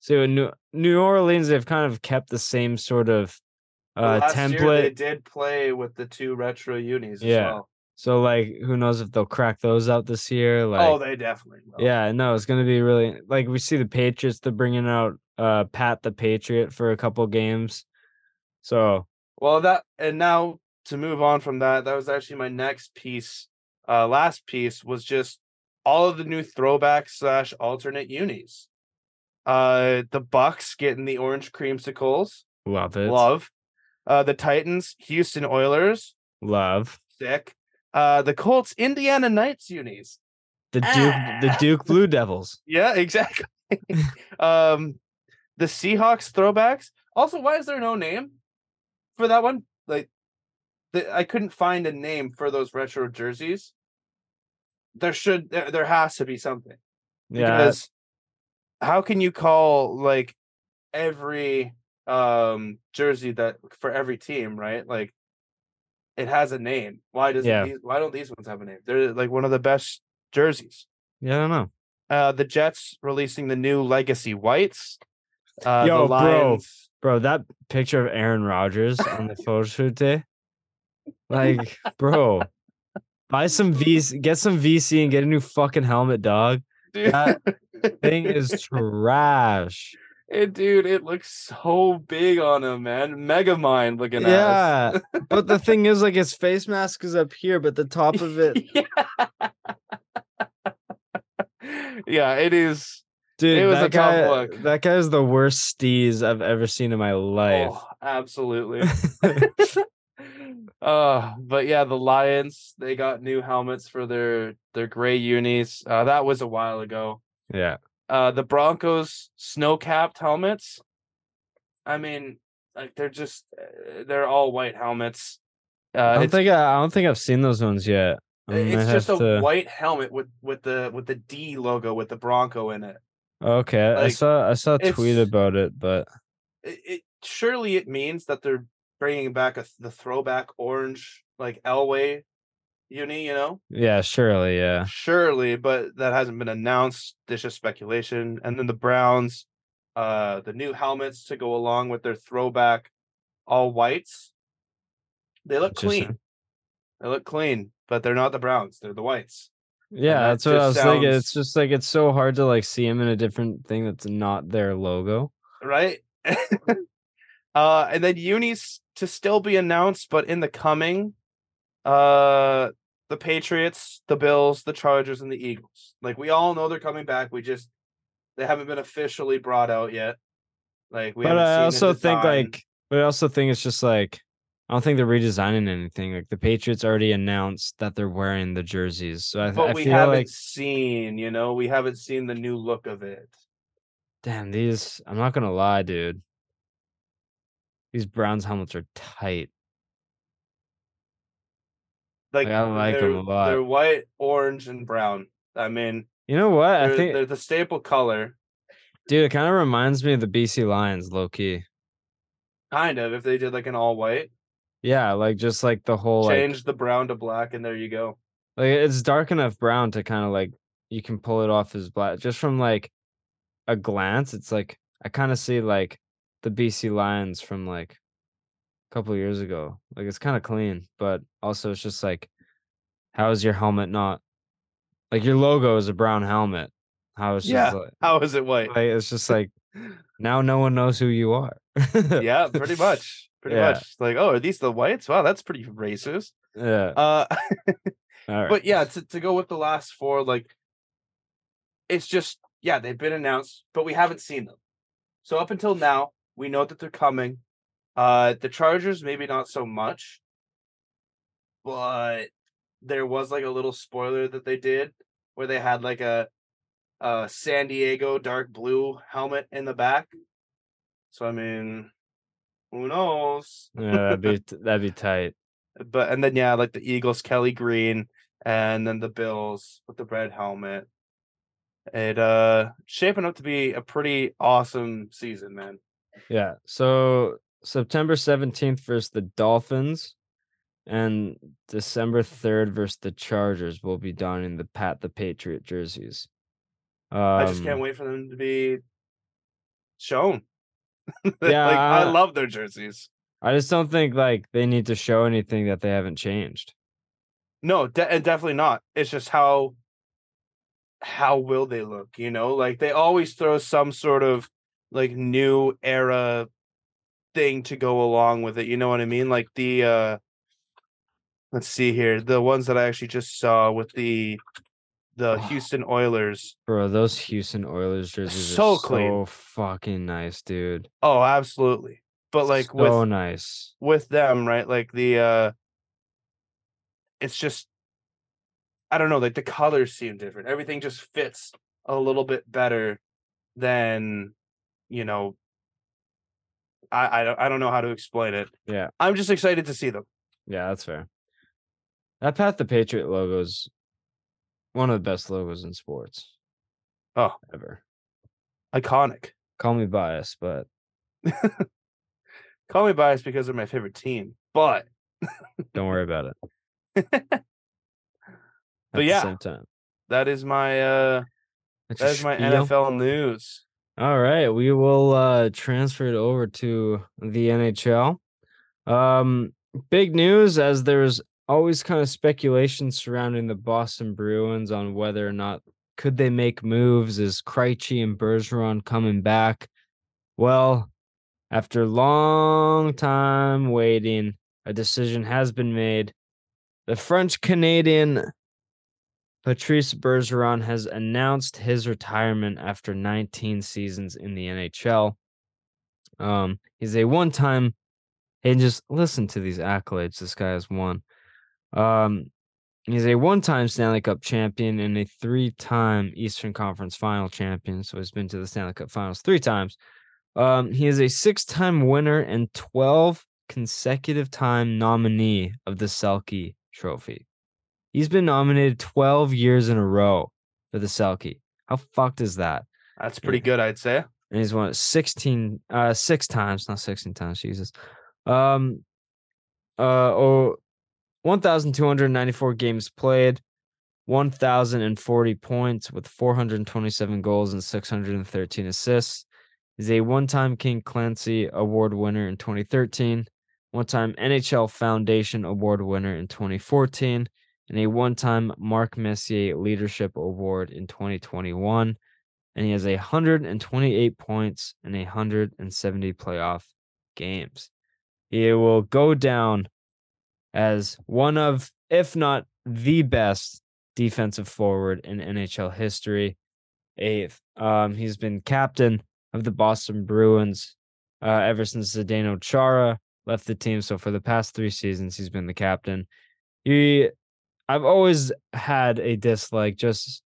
see what New New Orleans. They've kind of kept the same sort of uh Last year they did play with the two retro unis as Yeah. well. So like, who knows if they'll crack those out this year? Like, oh, they definitely will. Yeah, no, it's gonna be really like we see the Patriots. They're bringing out uh Pat the Patriot for a couple games. So Well, that and now to move on from that, that was actually my next piece. Uh, last piece was just all of the new throwback slash alternate unis. Uh, the Bucks getting the orange creamsicles, love it. love. Uh, the Titans, Houston Oilers, Love sick. Uh, the Colts, Indiana Knights unis. the Duke. The Ah. Duke Blue Devils. Yeah, exactly. um, the Seahawks throwbacks. Also, why is there no name for that one? Like, the, I couldn't find a name for those retro jerseys. There should, there, there has to be something Yeah, because how can you call like every um jersey that for every team, right? Like, it has a name. Why does Yeah. these, why don't these ones have a name? They're like one of the best jerseys. Yeah, I don't know. Uh, the Jets releasing the new Legacy Whites. Uh, Yo, the bro. Bro, that picture of Aaron Rodgers on the photo shoot day. Like, bro, buy some VC, get some VC and get a new fucking helmet, dog. Dude, That Thing is trash. It, dude, it looks so big on him, man. Megamind looking ass. Yeah. But the thing is, like, his face mask is up here, but the top of it, yeah. yeah, it is. dude, It was that a tough guy, look. that guy is the worst steez I've ever seen in my life. Oh, absolutely. uh, but yeah, the Lions they got new helmets for their their gray unis. Uh, that was a while ago. yeah. Uh, the Broncos snow capped helmets. I mean, like they're just uh, they're all white helmets. I Uh, don't think I, I don't think I've seen those ones yet. I it's just a to- white helmet with with the with the D logo with the Bronco in it. Okay, I saw I saw a tweet about it, but it, it surely it means that they're bringing back a, the throwback orange like Elway uni, you know? yeah, surely, yeah. Surely, but that hasn't been announced. There's just speculation. And then the Browns, uh, the new helmets to go along with their throwback all whites. They look clean. They look clean, but they're not the Browns. They're the whites, Yeah, that that's what I was just thinking. It's just like it's so hard to like see them in a different thing that's not their logo. right? uh, and then unis to still be announced, but in the coming, uh, the Patriots, the Bills, the Chargers, and the Eagles. Like we all know they're coming back. We just they haven't been officially brought out yet. Like we but I also think like, but I also think it's just like I don't think they're redesigning anything. Like the Patriots already announced that they're wearing the jerseys, so I, but I we feel haven't like seen, you know, we haven't seen the new look of it. damn these. I'm not gonna lie, dude. These Browns helmets are tight. Like I like 'em they're, a lot. They're white, orange, and brown. I mean, You know what? I think, they're the staple color. dude, it kind of reminds me of the BC Lions, low key. Kind of, if they did like an all white, Yeah, like just like the whole like change the brown to black, and there you go. Like it's dark enough brown to kind of like you can pull it off as black just from like a glance. It's like I kind of see like the BC Lions from like a couple years ago. Like it's kind of clean, but also it's just like how is your helmet not like your logo is a brown helmet? How is Yeah. like, How is it white? like it's just like now no one knows who you are. yeah, pretty much. Pretty Yeah. much. Like, oh, are these the whites? Wow, that's pretty racist. yeah. Uh All right. but yeah, to, to go with the last four, like it's just yeah, they've been announced, but we haven't seen them. So up until now, we know that they're coming. Uh the Chargers, maybe not so much, but there was like a little spoiler that they did where they had like a a San Diego dark blue helmet in the back. So I mean, who knows? yeah, that'd be that'd be tight. but and then yeah, like the Eagles, Kelly Green, and then the Bills with the red helmet. It uh shaping up to be a pretty awesome season, man. Yeah. So September 17th versus the Dolphins and December 3rd versus the Chargers will be donning the Pat the Patriot jerseys. Um, I just can't wait for them to be shown. Yeah, like I I- love their jerseys. I just don't think like they need to show anything that they haven't changed. No, de- and definitely not. It's just how how will they look, you know? Like they always throw some sort of like new era thing to go along with it, you know what I mean? Like the uh let's see here, the ones that I actually just saw with the the. Houston Oilers. Bro, those Houston Oilers jerseys So are clean. so fucking nice, dude. Oh, absolutely. But like so with nice. with them, right? Like the uh it's just I don't know, like the colors seem different. Everything just fits a little bit better than you know I I don't I don't know how to explain it. Yeah. I'm just excited to see them. Yeah, that's fair. That Pat the Patriot logo is one of the best logos in sports. Oh. ever. Iconic. Call me biased, but Call me biased because they're my favorite team, but Don't worry about it. But yeah, same time. that is my uh That's that is my spiel. NFL news. All right, we will uh transfer it over to the NHL. Um big news as there's always kind of speculation surrounding the Boston Bruins on whether or not could they make moves is Krejci and Bergeron coming back. Well, after long time waiting, a decision has been made. The French Canadian Patrice Bergeron has announced his retirement after 19 seasons in the NHL. Um, he's a one-time, and just listen to these accolades this guy has won. Um, he's a one-time Stanley Cup champion and a three-time Eastern Conference Final champion. So he's been to the Stanley Cup Finals three times. Um, he is a six-time winner and 12 consecutive time nominee of the Selke Trophy. He's been nominated 12 years in a row for the Selke. How fucked is that? That's pretty good, I'd say. And he's won it 16 uh 6 times, not 16 times, Jesus. Um uh oh 1294 games played, 1040 points with 427 goals and 613 assists. He's a one-time King Clancy Award winner in 2013, one-time NHL Foundation Award winner in 2014, and a one-time Mark Messier Leadership Award in 2021. And he has a 128 points in 170 playoff games. He will go down as one of, if not the best defensive forward in NHL history. Eighth, um, he's been captain of the Boston Bruins uh, ever since Zdeno Chara left the team. So for the past three seasons, he's been the captain. He, I've always had a dislike just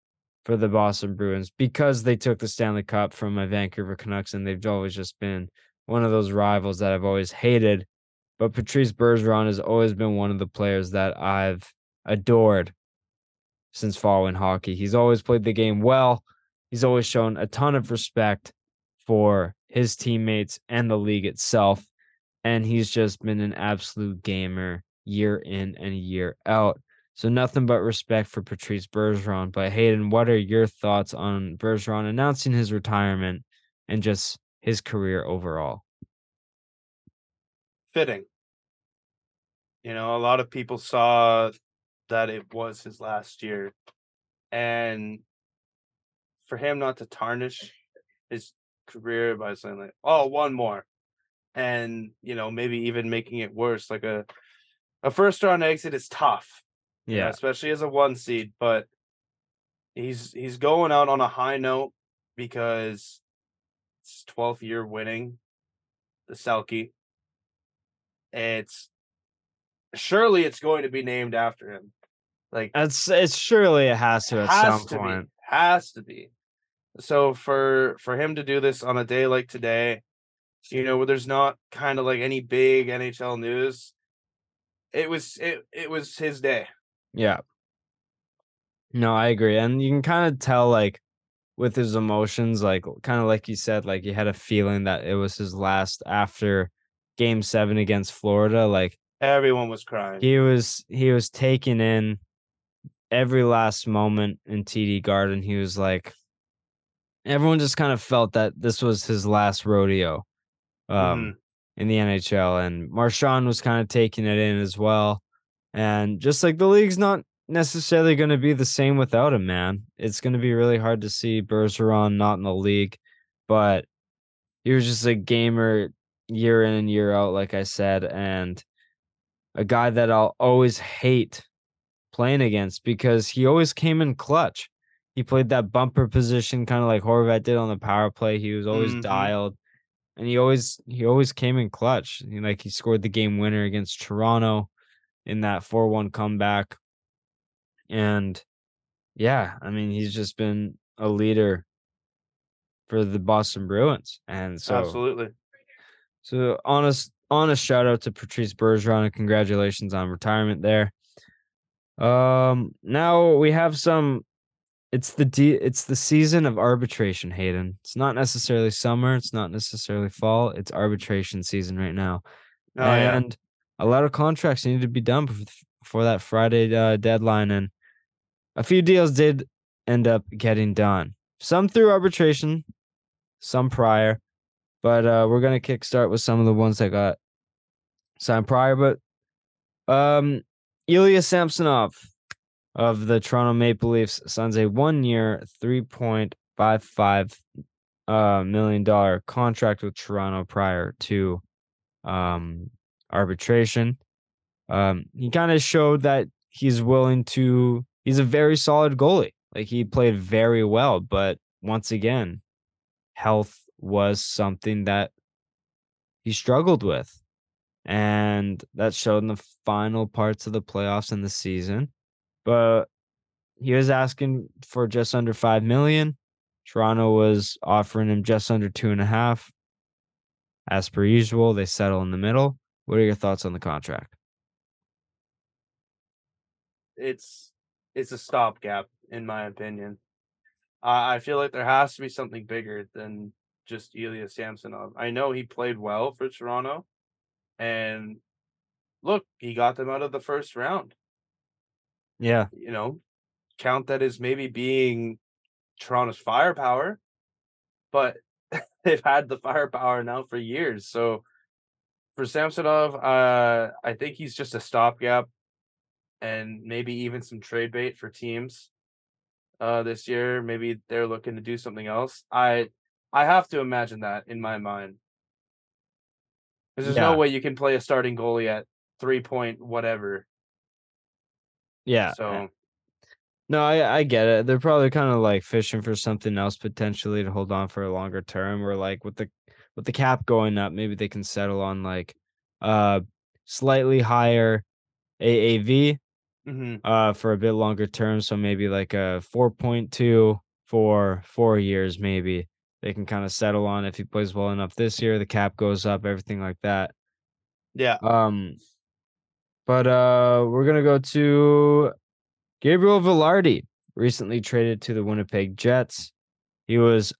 for the Boston Bruins because they took the Stanley Cup from my Vancouver Canucks, and they've always just been one of those rivals that I've always hated. But Patrice Bergeron has always been one of the players that I've adored since following hockey. He's always played the game well. He's always shown a ton of respect for his teammates and the league itself. And he's just been an absolute gamer year in and year out. So nothing but respect for Patrice Bergeron. But Haydn, what are your thoughts on Bergeron announcing his retirement and just his career overall? Fitting. You know, a lot of people saw that it was his last year. And for him not to tarnish his career by saying like, oh, one more. And, you know, maybe even making it worse. Like a a first round exit is tough. You know, Yeah. especially as a one seed, but he's he's going out on a high note because it's 12th year winning the Selke. It's surely it's going to be named after him. Like It's it's surely it has to at has some to point. be has to be. So for for him to do this on a day like today, you know, where there's not kind of like any big NHL news, it was it it was his day. Yeah. No, I agree. And you can kind of tell like with his emotions, like kind of like you said, like he had a feeling that it was his last after game seven against Florida. Like Everyone was crying. he was he was taking in every last moment in TD Garden. He was like everyone just kind of felt that this was his last rodeo um Mhm. in the NHL and Marchand was kind of taking it in as well. And just like the league's not necessarily going to be the same without him, man. It's going to be really hard to see Bergeron not in the league, but he was just a gamer year in and year out, like I said, and a guy that I'll always hate playing against because he always came in clutch. He played that bumper position, kind of like Horvat did on the power play. He was always Mhm. dialed, and he always he always came in clutch. He- Like he scored the game winner against Toronto in that four one comeback, and yeah, I mean he's just been a leader for the Boston Bruins, and so Absolutely. so honest honest shout out to Patrice Bergeron and congratulations on retirement there. Um now we have some it's the de- it's the season of arbitration, Haydn. It's not necessarily summer, it's not necessarily fall, it's arbitration season right now. Oh and a lot of contracts need to be done before that Friday uh, deadline, and a few deals did end up getting done. Some through arbitration, some prior, but uh, we're gonna kickstart with some of the ones that got signed prior. But um, Ilya Samsonov of the Toronto Maple Leafs signs a one-year, three point five five uh, million dollar contract with Toronto prior to um, arbitration. Um, he kind of showed that he's willing to. He's a very solid goalie. Like he played very well, but once again, health was something that he struggled with. And that showed in the final parts of the playoffs in the season. But he was asking for just under five million. Toronto was offering him just under two and a half. As per usual, they settle in the middle. What are your thoughts on the contract? It's it's a stopgap, in my opinion. Uh, I feel like there has to be something bigger than just Ilya Samsonov. I know he played well for Toronto, and look, he got them out of the first round. Yeah, you know, count that as maybe being Toronto's firepower, but they've had the firepower now for years. So for Samsonov, uh, I think he's just a stopgap and maybe even some trade bait for teams uh, this year. Maybe they're looking to do something else. I I have to imagine that in my mind. Because there's yeah. no way you can play a starting goalie at three point whatever. Yeah. So no, I I get it. They're probably kind of like fishing for something else potentially to hold on for a longer term, or like with the with the cap going up, maybe they can settle on like uh slightly higher AAV mm-hmm. uh for a bit longer term. So maybe like a four point two for four years, maybe they can kind of settle on if he plays well enough this year, the cap goes up, everything like that. Yeah. Um but uh we're gonna go to Gabriel Vilardi recently traded to the Winnipeg Jets. He was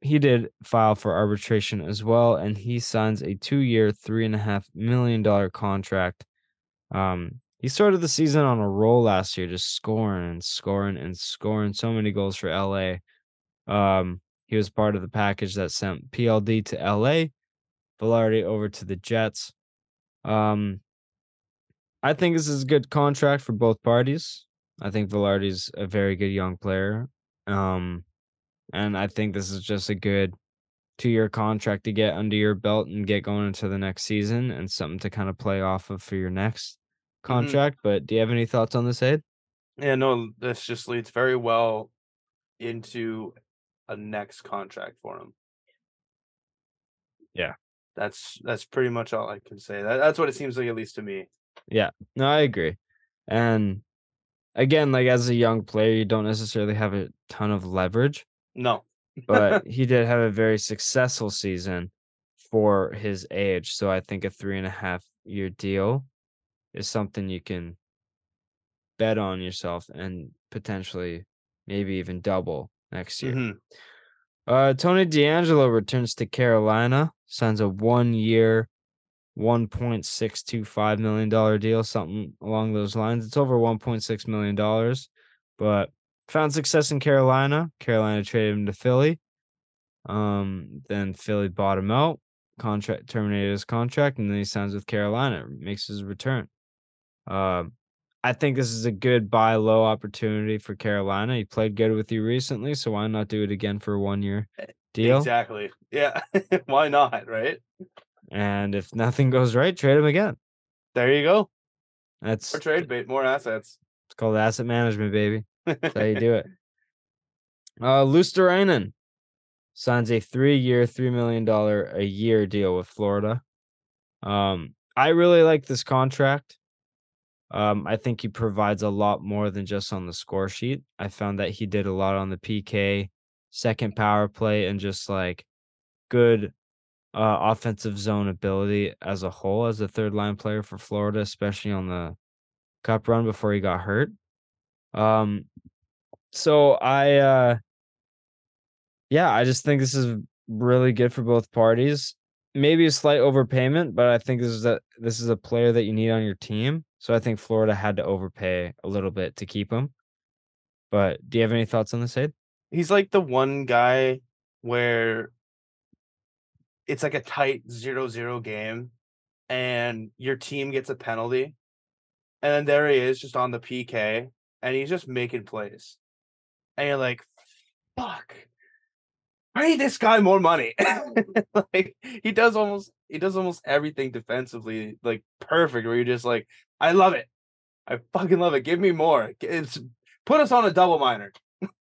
he did file for arbitration as well, and he signs a two-year, three and a half million dollar contract. Um, he started the season on a roll last year, just scoring and scoring and scoring so many goals for LA. Um, he was part of the package that sent PLD to LA, Vilardi over to the Jets. Um, I think this is a good contract for both parties. I think Vilardi's a very good young player. Um, and I think this is just a good two year contract to get under your belt and get going into the next season and something to kind of play off of for your next mm-hmm. contract. Mm-hmm. But do you have any thoughts on this, Aid? Yeah, no, this just leads very well into a next contract for him. Yeah. That's that's pretty much all I can say. That, that's what it seems like, at least to me. Yeah. No, I agree. And again, like as a young player, you don't necessarily have a ton of leverage. No. but he did have a very successful season for his age. So I think a three and a half year deal is something you can bet on yourself and potentially maybe even double next year. Mm-hmm. Uh, Tony DeAngelo returns to Carolina, signs a one year, $1.625 million deal, something along those lines. It's over $1.6 million, but found success in Carolina. Carolina traded him to Philly. Um, then Philly bought him out, contract terminated his contract, and then he signs with Carolina, makes his return. Um, I think this is a good buy low opportunity for Carolina. He played good with you recently, so why not do it again for a one year deal? Exactly. Yeah. why not? Right. And if nothing goes right, trade him again. There you go. That's more trade bait, more assets. It's called asset management, baby. That's how you do it. Uh Luostarinen signs a three-year, three million dollar a year deal with Florida. Um, I really like this contract. Um, I think he provides a lot more than just on the score sheet. I found that he did a lot on the PK, second power play, and just like good uh, offensive zone ability as a whole as a third line player for Florida, especially on the cup run before he got hurt. Um, so I, uh, yeah, I just think this is really good for both parties. maybe a slight overpayment, but I think this is a this is a player that you need on your team. So I think Florida had to overpay a little bit to keep him. But do you have any thoughts on this, Aid? He's like the one guy where it's like a tight zero-zero game and your team gets a penalty. And then there he is just on the PK and he's just making plays. And you're like, fuck. Pay this guy more money. like he does almost he does almost everything defensively like perfect where you're just like, I love it. I fucking love it. Give me more. It's put us on a double minor.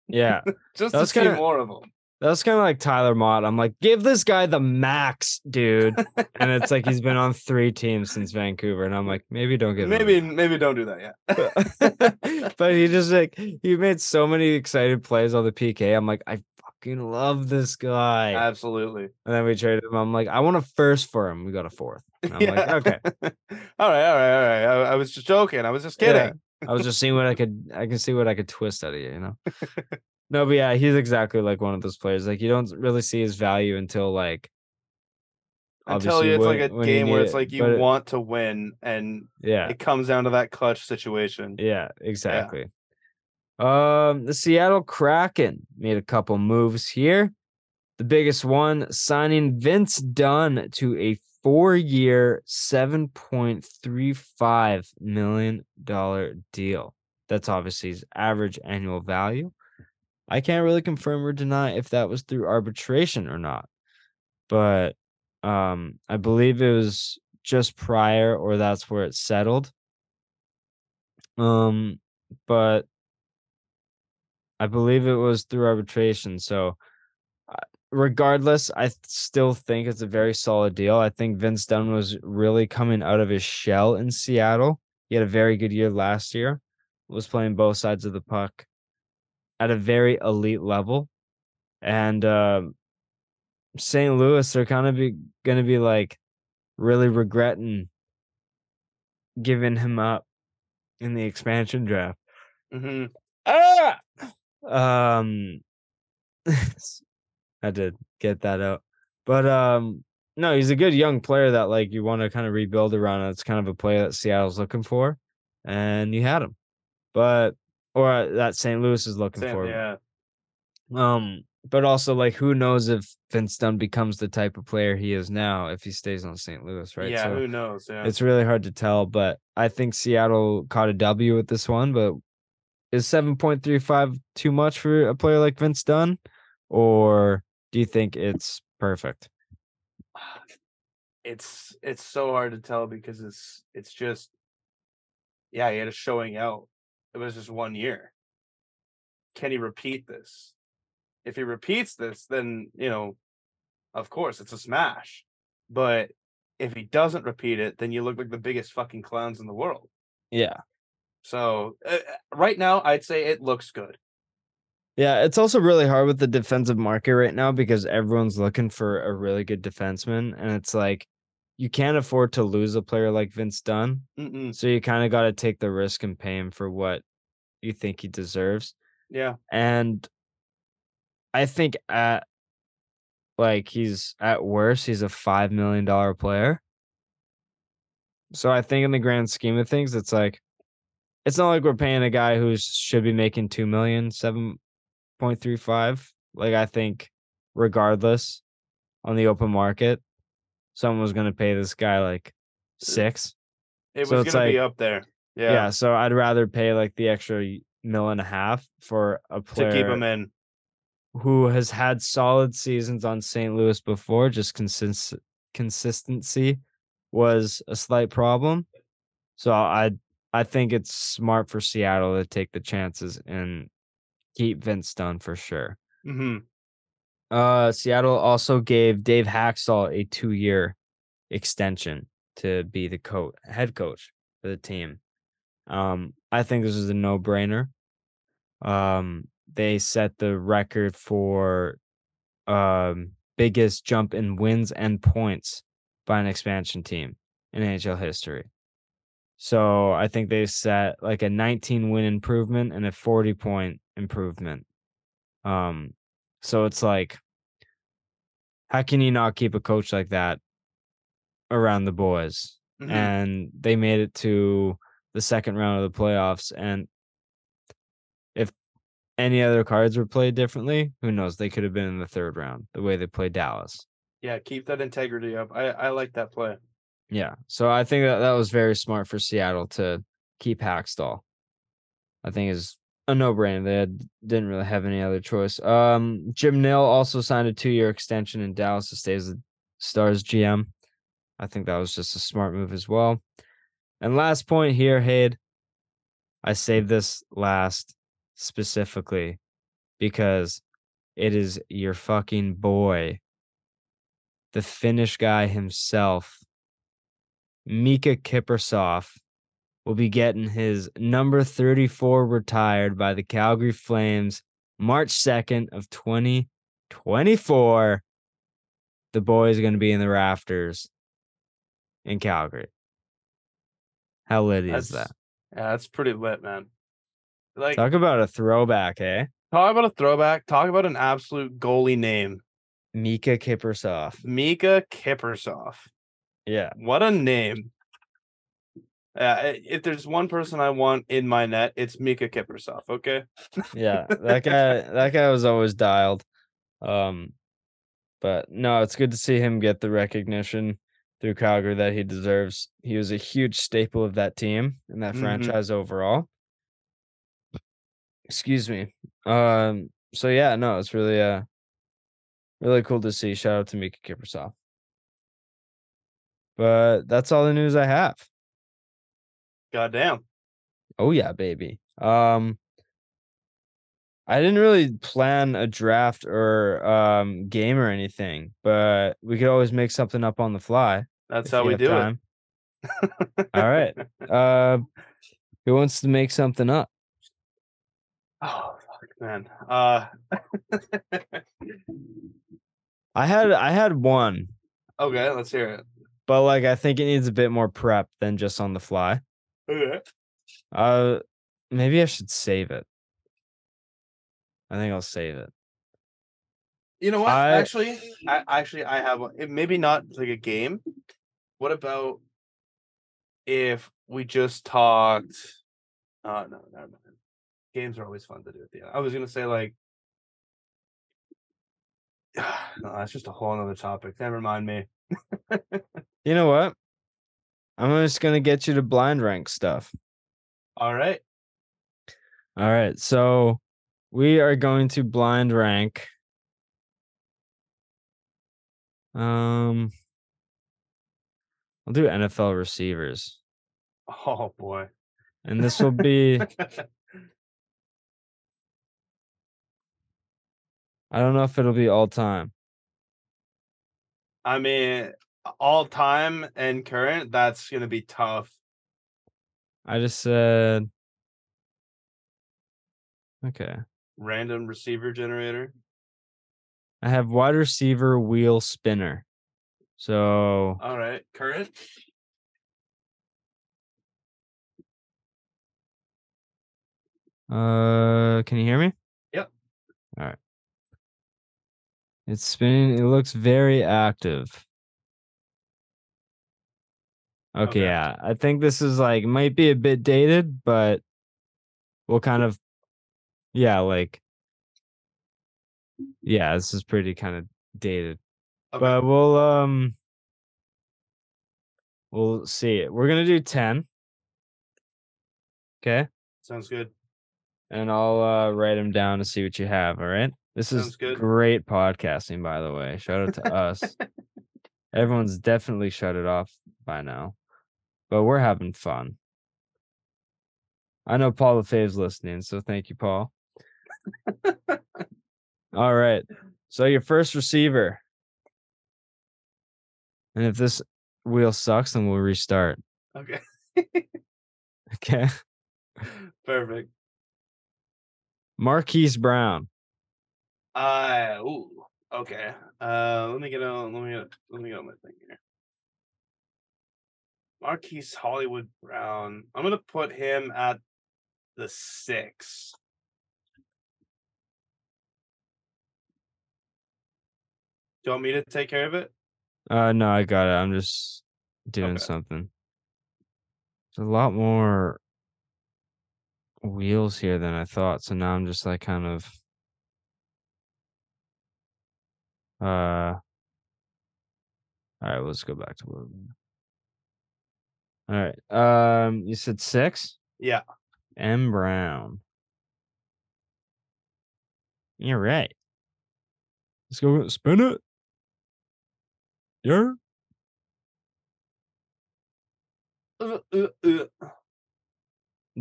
Yeah. just to see kinda- more of them. That's kind of like Tyler Motte. I'm like, give this guy the max, dude. and it's like he's been on three teams since Vancouver. And I'm like, maybe don't give him Maybe maybe don't do that yet. but, he just like he made so many excited plays on the PK. I'm like, I fucking love this guy. Absolutely. and then we traded him. I'm like, I want a first for him. We got a fourth. And I'm like, Yeah. okay. all right, all right, all right. I, I was just joking. I was just Yeah. kidding. I was just seeing what I could I can see what I could twist out of you, you know. No, but yeah, he's exactly like one of those players. Like you don't really see his value until like Until obviously it's when- like a game where it's it, like you but want to win and yeah. it comes down to that clutch situation. Yeah, exactly. Um, the Seattle Kraken made a couple moves here. The biggest one signing Vince Dunn to a point three five million dollar deal. That's obviously his average annual value. I can't really confirm or deny if that was through arbitration or not, but um, I believe it was just prior, or that's where it settled. Um, but I believe it was through arbitration. So, uh, regardless, I still think it's a very solid deal. I think Vince Dunn was really coming out of his shell in Seattle. He had a very good year last year, was playing both sides of the puck at a very elite level. And um St. Louis, they're kind of be, going to be like really regretting giving him up in the expansion draft. hmm Ah! Um, had to get that out, but um, no, he's a good young player that like you want to kind of rebuild around. It's kind of a player that Seattle's looking for, and you had him, but or that St. Louis is looking for. yeah. Um, but also like who knows if Vince Dunn becomes the type of player he is now if he stays on St. Louis, right? Yeah, So- who knows? Yeah. it's really hard to tell, but I think Seattle caught a W with this one. But is 7.35 too much for a player like Vince Dunn? Or do you think it's perfect? it's it's so hard to tell because it's it's just yeah, he had a showing out. It was just one year. Can he repeat this? If he repeats this, then you know, of course it's a smash. But if he doesn't repeat it, then you look like the biggest fucking clowns in the world. Yeah. So uh, right now, I'd say it looks good. Yeah. It's also really hard with the defensive market right now because everyone's looking for a really good defenseman. And it's like you can't afford to lose a player like Vince Dunn. Mm-mm. So you kind of got to take the risk and pay him for what you think he deserves. Yeah, And I think at like he's at worst, he's a five million dollar player. So I think in the grand scheme of things, it's like it's not like we're paying a guy who should be making two million, seven point three five. Like I think regardless on the open market, someone was gonna pay this guy like six. it So was it's gonna be up there. Yeah. Yeah, so I'd rather pay like the extra y- mil and a half for a player to keep him in. who has had solid seasons on St. Louis before, just consist- consistency was a slight problem. So I I think it's smart for Seattle to take the chances and keep Vince Dunn for sure. hmm Uh Seattle also gave Dave Hakstol a 2-year extension to be the head coach for the team. Um I think this is a no-brainer. Um they set the record for um biggest jump in wins and points by an expansion team in NHL history. So I think they set like a 19 win improvement and a 40 point improvement. Um so it's like how can you not keep a coach like that around the boys, Mhm. and they made it to the second round of the playoffs. And if any other cards were played differently, who knows? They could have been in the third round the way they played Dallas. yeah, keep that integrity up. I I like that play. Yeah. So I think that that was very smart for Seattle to keep Hakstol. I think is a no brainer. They had, didn't really have any other choice. Um, Jim Nill also signed a two year extension in Dallas to stay as the Stars GM. I think that was just a smart move as well. And last point here, Hayde. I saved this last specifically because it is your fucking boy, the Finnish guy himself, Miikka Kiprusoff will be getting his number 34 retired by the Calgary Flames March 2nd of 2024. The boy is going to be in the rafters in Calgary. How lit is that? Yeah, that's pretty lit, man. Like Talk about a throwback, eh? talk about a throwback. Talk about an absolute goalie name, Miikka Kiprusoff. Miikka Kiprusoff. Yeah. What a name. Uh, if there's one person I want in my net, it's Miikka Kiprusoff. Okay. Yeah. That guy that guy was always dialed. Um but no, it's good to see him get the recognition through Calgary that he deserves. He was a huge staple of that team and that Mhm. franchise overall. Excuse me. Um so yeah, no, it's really uh really cool to see. Shout out to Miikka Kiprusoff. But that's all the news I have. Goddamn. Oh yeah, baby. Um I didn't really plan a draft or um game or anything, but we could always make something up on the fly. That's how we do time. it. All right. Uh who wants to make something up? Oh fuck, man. Uh. I had I had one, okay, let's hear it. but like I think it needs a bit more prep than just on the fly. Okay. Uh maybe I should save it. I think I'll save it. You know what? I- actually, I actually I have one. It- maybe not like a game. What about if we just talked? Uh no, never mind. Games are always fun to do at the end. I was gonna say like, no, that's just a whole other topic. Never mind me. You know what? I'm just gonna get you to blind rank stuff. All right. All right, so we are going to blind rank. Um, I'll do NFL receivers, Oh boy. and this will be. I don't know if it'll be all time. I mean, all time and current. That's gonna be tough. I just said. Okay, Random receiver generator. I have wide receiver wheel spinner. So All right, current. Uh, can you hear me? Yep. All right. It's spinning. It looks very active. Okay, Okay. yeah. I think this is like might be a bit dated, but we'll kind of yeah, like yeah, this is pretty kind of dated. Okay. But we'll um we'll see it. We're gonna do 10. Okay. Sounds good. and I'll uh, write them down to see what you have. All right. This is good. great podcasting, by the way. Shout out to us. Everyone's definitely shut it off by now, but we're having fun. I know Paul LaFave's listening, so thank you, Paul. All right. So your first receiver. And if this wheel sucks, then we'll restart. Okay. Okay. Perfect. Marquise Brown. Uh ooh, okay. Uh let me get on let me get let me get on my thing here. Marquise Hollywood Brown. I'm gonna put him at the six. Do you want me to take care of it? Uh no, I got it. I'm just doing Okay. something. There's a lot more wheels here than I thought. So now I'm just like kind of uh all right, let's go back to where All right. Um you said six? Yeah. M Brown. You're right. Let's go spin it. Yeah. Uh, uh, uh.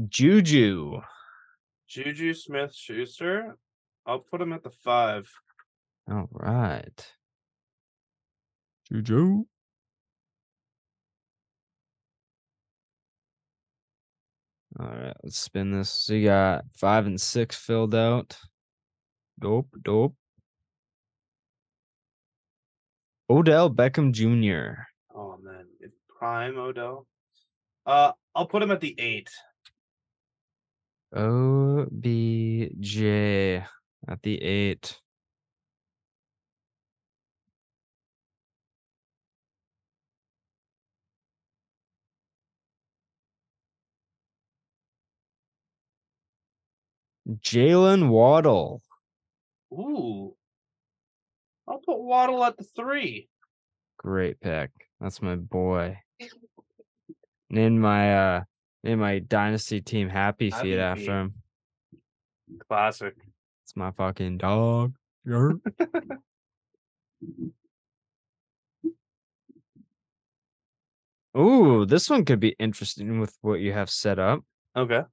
Juju. Juju Smith Schuster. I'll put him at the five. All right. Juju. All right, let's spin this. So you got five and six filled out. Dope, dope. Odell Beckham Jr. Oh man, it's prime Odell. Uh, I'll put him at the eight. OBJ at the eight. Jaylen Waddle. Ooh. I'll put Waddle at the three. Great pick. That's my boy. Named my uh named my dynasty team Happy Feet Happy after Feet. him. Classic. It's my fucking dog. Ooh, this one could be interesting with what you have set up. Okay.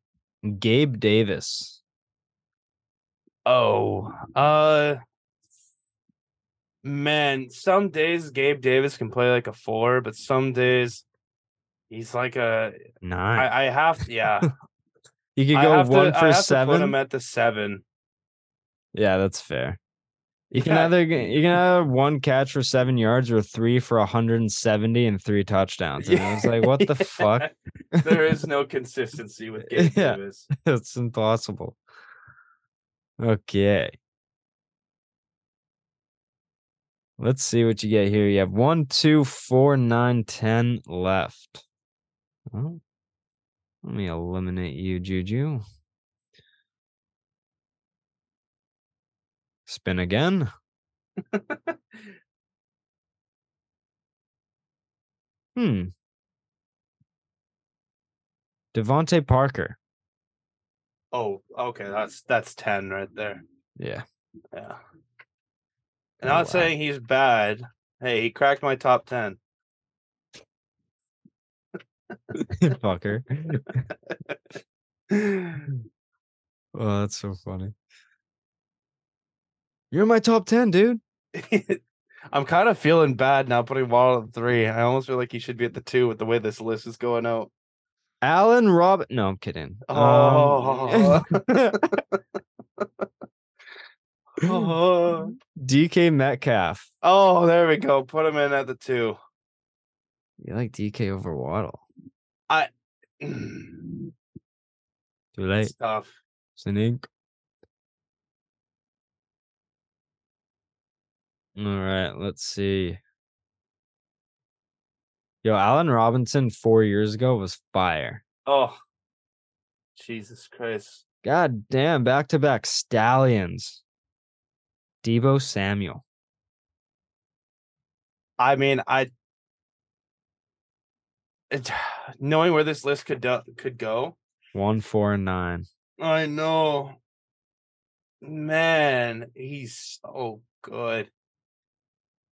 Gabe Davis. Oh, uh, man, some days Gabe Davis can play like a four, but some days he's like a. Nine. I, I have to, yeah. you could go have one to, I for seven. to put him at the seven. Yeah, that's fair. You can Yeah. either you can either one catch for seven yards or three for 170 and three touchdowns. And I was like, what the fuck? there is no consistency with Gabe Yeah. Davis. It's impossible. Okay. Let's see what you get here. You have one, two, four, nine, ten left. Oh, let me eliminate you, Juju. Spin again. Hmm. DeVante Parker. Oh, okay, that's that's ten right there. Yeah. Yeah. Oh, Not wow. saying he's bad. Hey, he cracked my top ten. Fucker. Oh, that's so funny. You're in my top 10, dude. I'm kind of feeling bad now putting Waddle at three. I almost feel like he should be at the two with the way this list is going out. Allen Rob. No, I'm kidding. Um, Oh. oh, DK Metcalf. oh, there we go. Put him in at the two. You like DK over Waddle? I. Too late. tough. It's an ink. All right, let's see. Yo, Allen Robinson four years ago was fire. Oh, Jesus Christ. God damn, back to back stallions. Deebo Samuel. I mean, I it, knowing where this list could do, could go. One, four, and nine. I know, man, he's so good.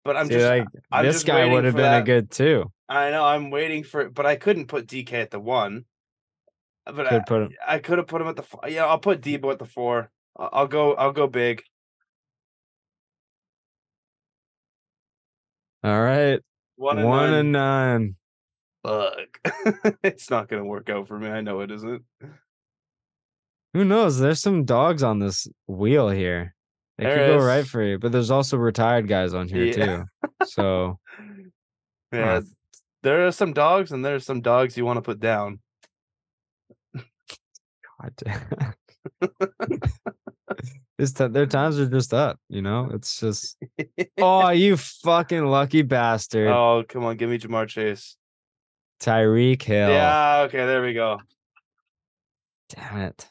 But I'm See, just, like I'm this just guy would have been a good two. I know, I'm waiting for it, but I couldn't put DK at the one. Uh, but I, Could put him. I could have put him at the four. Yeah, I'll put Deebo at the four. I- I'll go. I'll go big. All right, One one, and and nine. nine. Fuck. it's not gonna work out for me. I know it isn't. Who knows? There's some dogs on this wheel here. They There could go right for you, but there's also retired guys on here Yeah. too. So Yeah, there are some dogs, and there's some dogs you want to put down. God damn. It's t- their times are just up, you know. It's just oh, you fucking lucky bastard! Oh, come on, give me Ja'Marr Chase. Tyreek Hill. Yeah, okay, there we go. Damn it.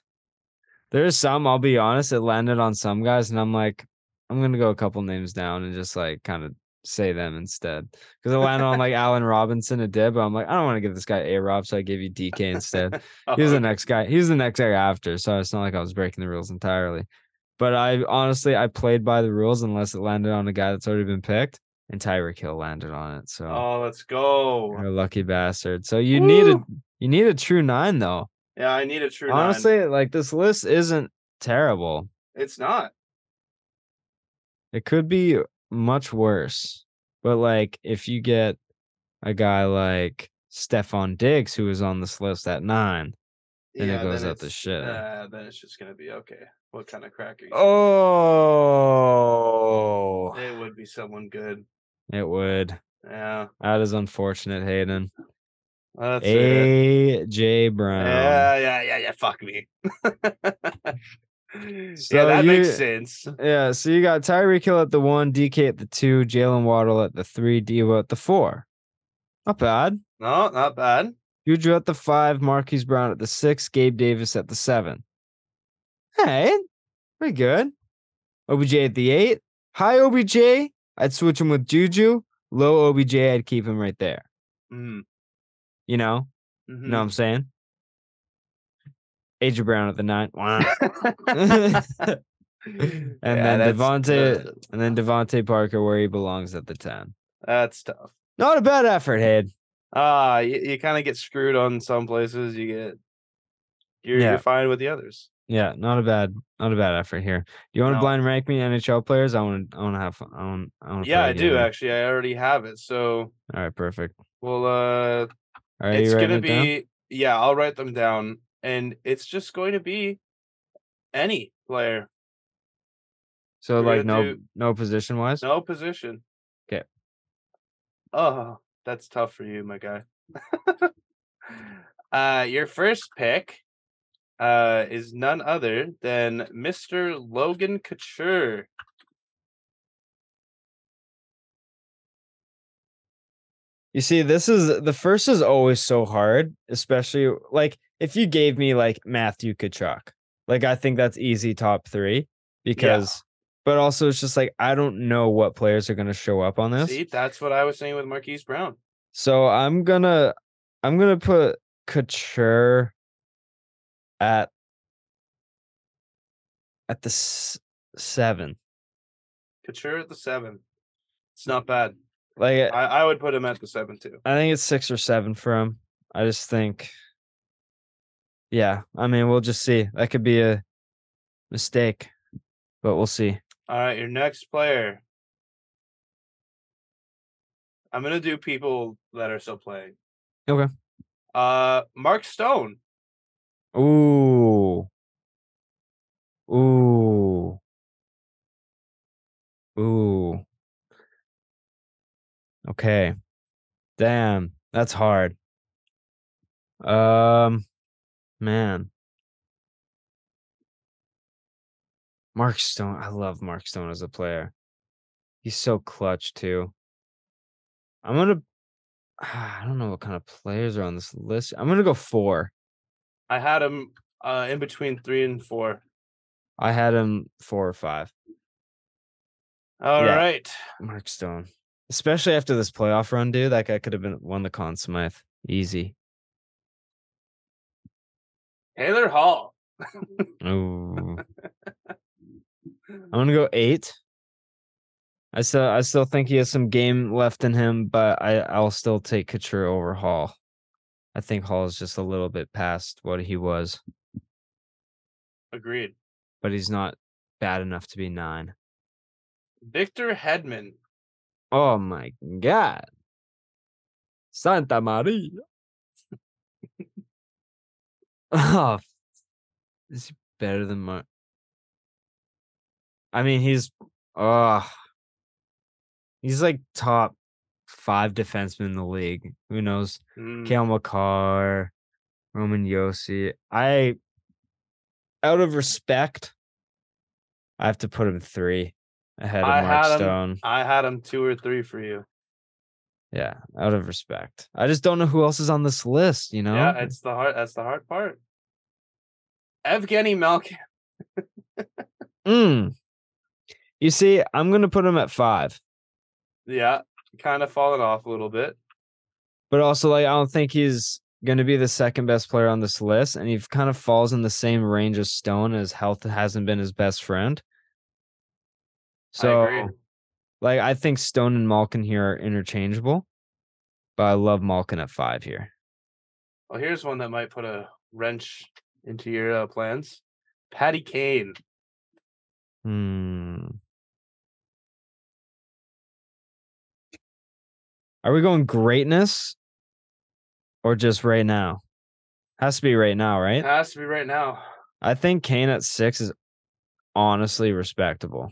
There's some, I'll be honest, it landed on some guys, and I'm like, I'm gonna go a couple names down and just like kind of say them instead. Because it landed on like Allen Robinson, a did, but I'm like, I don't want to give this guy A Rob, so I gave you DK instead. Oh, He was the oh, next guy. He was the next guy after, so it's not like I was breaking the rules entirely. But I honestly I played by the rules unless it landed on a guy that's already been picked, and Tyreek Hill landed on it. So Oh, let's go. you're a lucky bastard. So you need a you need a true nine though. Yeah, I need a true nine. Honestly, like this list isn't terrible. It's not. It could be much worse. But like if you get a guy like Stefon Diggs who was on this list at nine. Then it goes up the shitter. Uh, then it's just gonna be okay. What kind of crack are you? Oh It would be someone good. it would. Yeah, That is unfortunate, Haydn. that's it. AJ Brown. Yeah, yeah, yeah, yeah. Fuck me. So yeah, that you- makes sense. Yeah, so you got Tyreek Hill at the one, DK at the two, Jaylen Waddle at the three, Deebo at the four. Not bad. No, not bad. Juju at the five, Marquise Brown at the six, Gabe Davis at the seven. Hey, pretty good. OBJ at the eight. High OBJ, I'd switch him with Juju. Low OBJ, I'd keep him right there. Mm, You know, mhm. you know what I'm saying? AJ Brown at the nine. And then that's- DeVante, uh, and then DeVante Parker where he belongs at the ten. that's tough. Not a bad effort, Haydn. Ah, you, you kind of get screwed on some places. You get you're, Yeah. you're fine with the others. Yeah, not a bad, not a bad effort here. Do you want to No. blind rank me NHL players? I want to, I want to have fun. I want, I want. Yeah, I do actually. I already have it. So All right, perfect. well, uh, Are it's gonna it down? be yeah. I'll write them down, and it's just going to be any player, So we're like no, do- no position wise. no position. Okay. Oh, that's tough for you, my guy. uh, your first pick, uh, is none other than Mr. Logan Couture. You see, this is the first is always so hard, especially like if you gave me like Matthew Tkachuk, like I think that's easy top three because, but also it's just like I don't know what players are gonna show up on this. See, that's what I was saying with Marquise Brown. So I'm gonna I'm gonna put Couture at at the s- seven. Couture at the seven. It's not bad. Like I, I would put him at the seven too. I think it's six or seven for him. I just think, yeah. I mean, we'll just see. That could be a mistake, but we'll see. All right, your next player. I'm gonna do people that are still playing. Okay. Uh, Mark Stone. Ooh, ooh, ooh. Okay, damn, that's hard. Um, man. Mark Stone, I love Mark Stone as a player. He's so clutch too. I'm gonna I don't know what kind of players are on this list. I'm gonna go four. I had him uh in between three and four. I had him four or five. All Yeah. right. Mark Stone. Especially after this playoff run, dude. That guy could have been won the Conn Smythe. Easy. Taylor Hall. Mm-hmm. Ooh. I'm gonna go eight. I still I still think he has some game left in him, but I, I'll still take Couture over Hall. I think Hall is just a little bit past what he was, Agreed. but he's not bad enough to be nine. Victor Hedman. Oh my god. Santa Maria. oh, is he better than Mar? I mean, he's oh, he's like top five defenseman in the league. Who knows? Mm, Cale Makar, Roman Josi. I, out of respect, I have to put him three ahead of I Mark had him- Stone. I had him two or three for you. Yeah, out of respect. I just don't know who else is on this list, you know? Yeah, it's the hard. That's the hard part. Evgeny Malkin. Mm. You see, I'm gonna put him at five, Yeah, kind of fallen off a little bit. but also like I don't think he's gonna be the second best player on this list, and he kind of falls in the same range as Stone as health hasn't been his best friend. So I agree. Like I think Stone and Malkin here are interchangeable, but I love Malkin at five here. Well, here's one that might put a wrench into your uh, plans. Patty Kane. Hmm. Are we going greatness or just right now? Has to be right now, right? Has to be right now. I think Kane at six is honestly respectable.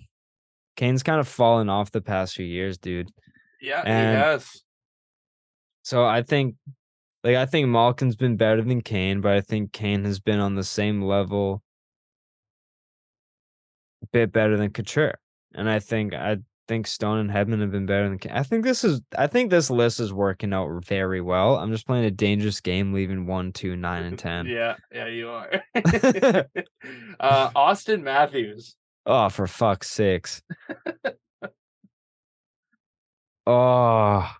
Kane's kind of fallen off the past few years, dude. Yeah, And- he has. So I think, like, I think Malkin's been better than Kane, but I think Kane has been on the same level, a bit better than Couture. And I think I think Stone and Hedman have been better than Kane. I think this is, I think this list is working out very well. I'm just playing a dangerous game, leaving one, two, nine, and ten. Yeah, yeah, you are. uh, Austin Matthews. Oh, for fuck's sakes. oh.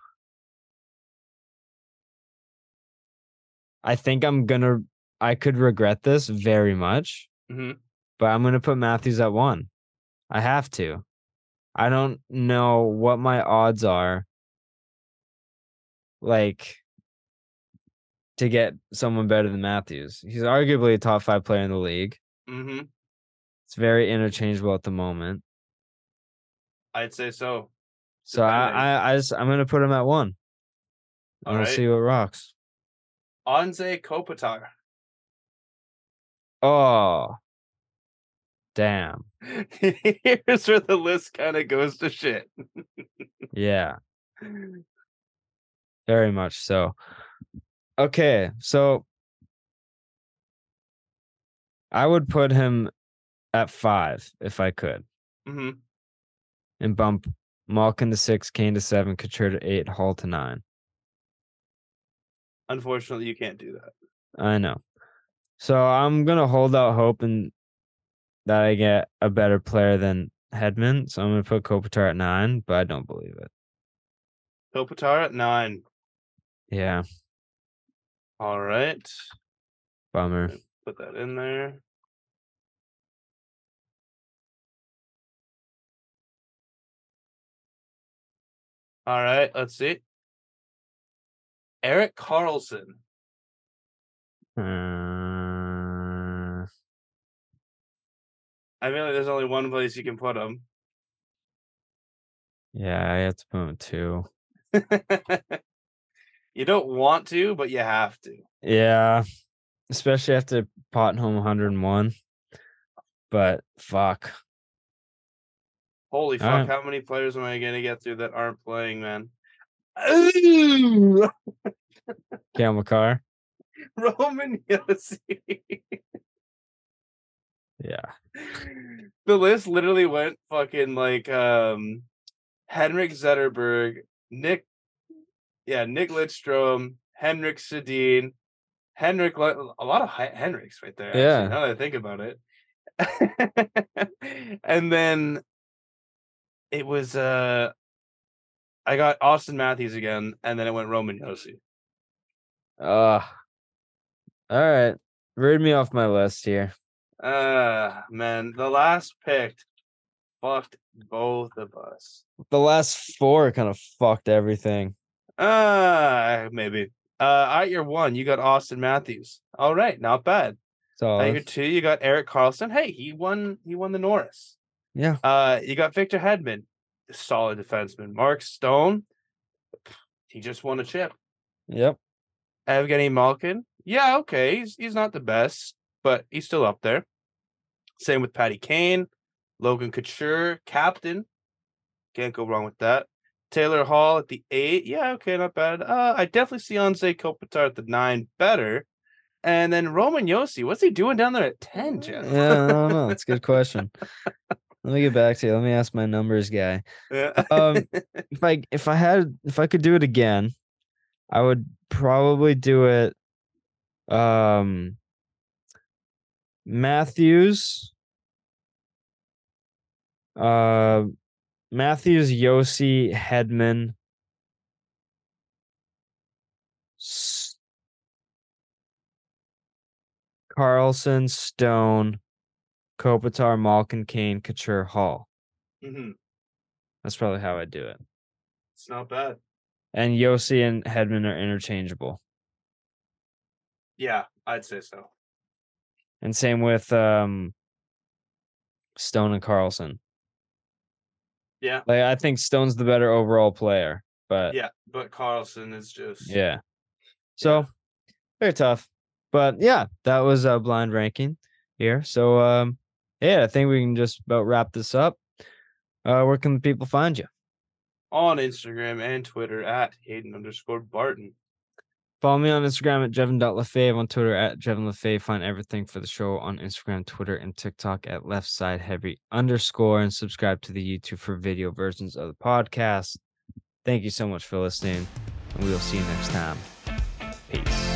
I think I'm gonna I could regret this very much, Mhm. but I'm gonna put Matthews at one. I have to. I don't know what my odds are like to get someone better than Matthews. He's arguably a top five player in the league. hmm It's very interchangeable at the moment. I'd say so. So I, Depending. I, I just I'm gonna put him at one. And we'll Alright. see what rocks. Anze Kopitar. Oh, damn. Here's where the list kind of goes to shit. Yeah, very much so. Okay, so I would put him at five if I could, Mm-hmm. and bump Malkin to six, Kane to seven, Couture to eight, Hall to nine. Unfortunately, you can't do that. I know. So I'm gonna hold out hope and that I get a better player than Hedman. So I'm gonna put Kopitar at nine, but I don't believe it. Kopitar at nine. Yeah, All right. bummer. Put that in there. All right, let's see. Erik Karlsson. Uh, I feel like there's only one place you can put him. yeah, I have to put him two. you don't want to, but you have to. Yeah, especially after potting home 101. But fuck. Holy All fuck, right. how many players am I gonna get through that aren't playing, man? Ooh, Cale Makar. Roman Josi. Yeah. the list literally went fucking like um Henrik Zetterberg, Nick yeah, Nick Lidstrom, Henrik Sedin, Henrik a lot of Henriks right there. actually, Yeah. now that I think about it. and then it was uh I got Austin Matthews again, and then it went Roman Josi. Uh, all right. Read me off my list here. Uh man, the last picked fucked both of us. The last four kind of fucked everything. Uh maybe. Uh at your one, you got Austin Matthews. All right, not bad. So At your two, you got Erik Karlsson. Hey, he won he won the Norris. Yeah. Uh you got Victor Hedman, solid defenseman. Mark Stone, he just won a chip. Yep. Evgeny Malkin, yeah, okay, he's he's not the best, but he's still up there. Same with Patty Kane, Logan Couture, captain. Can't go wrong with that. Taylor Hall at the eight, yeah, okay, not bad. Uh, I definitely see Anze Kopitar at the nine better. And then Roman Josi, what's he doing down there at ten, Jeff? Yeah, I don't know. That's a good question. Let me get back to you. Let me ask my numbers guy. Yeah. Um, if I if I had if I could do it again, I would probably do it. Um, Matthews. Uh, Matthews, Josi, Hedman. S- Karlsson, Stone, Kopitar, Malkin, Kane, Couture, Hall. Mhm. That's probably how I do it. It's not bad. And Josi and Hedman are interchangeable. Yeah, I'd say so. And same with um Stone and Karlsson. Yeah. Like I think Stone's the better overall player, but Yeah, but Karlsson is just yeah. So very tough. But yeah, that was a blind ranking here. So um yeah, I think we can just about wrap this up. Uh where can the people find you? on Instagram and Twitter at Haydn underscore Barton. Follow me on Instagram at Jevon.lefave, on Twitter at Jevon Lefave. Find everything for the show on Instagram, Twitter, and TikTok at left side heavy underscore and subscribe to the YouTube for video versions of the podcast. Thank you so much for listening, and we will see you next time. Peace.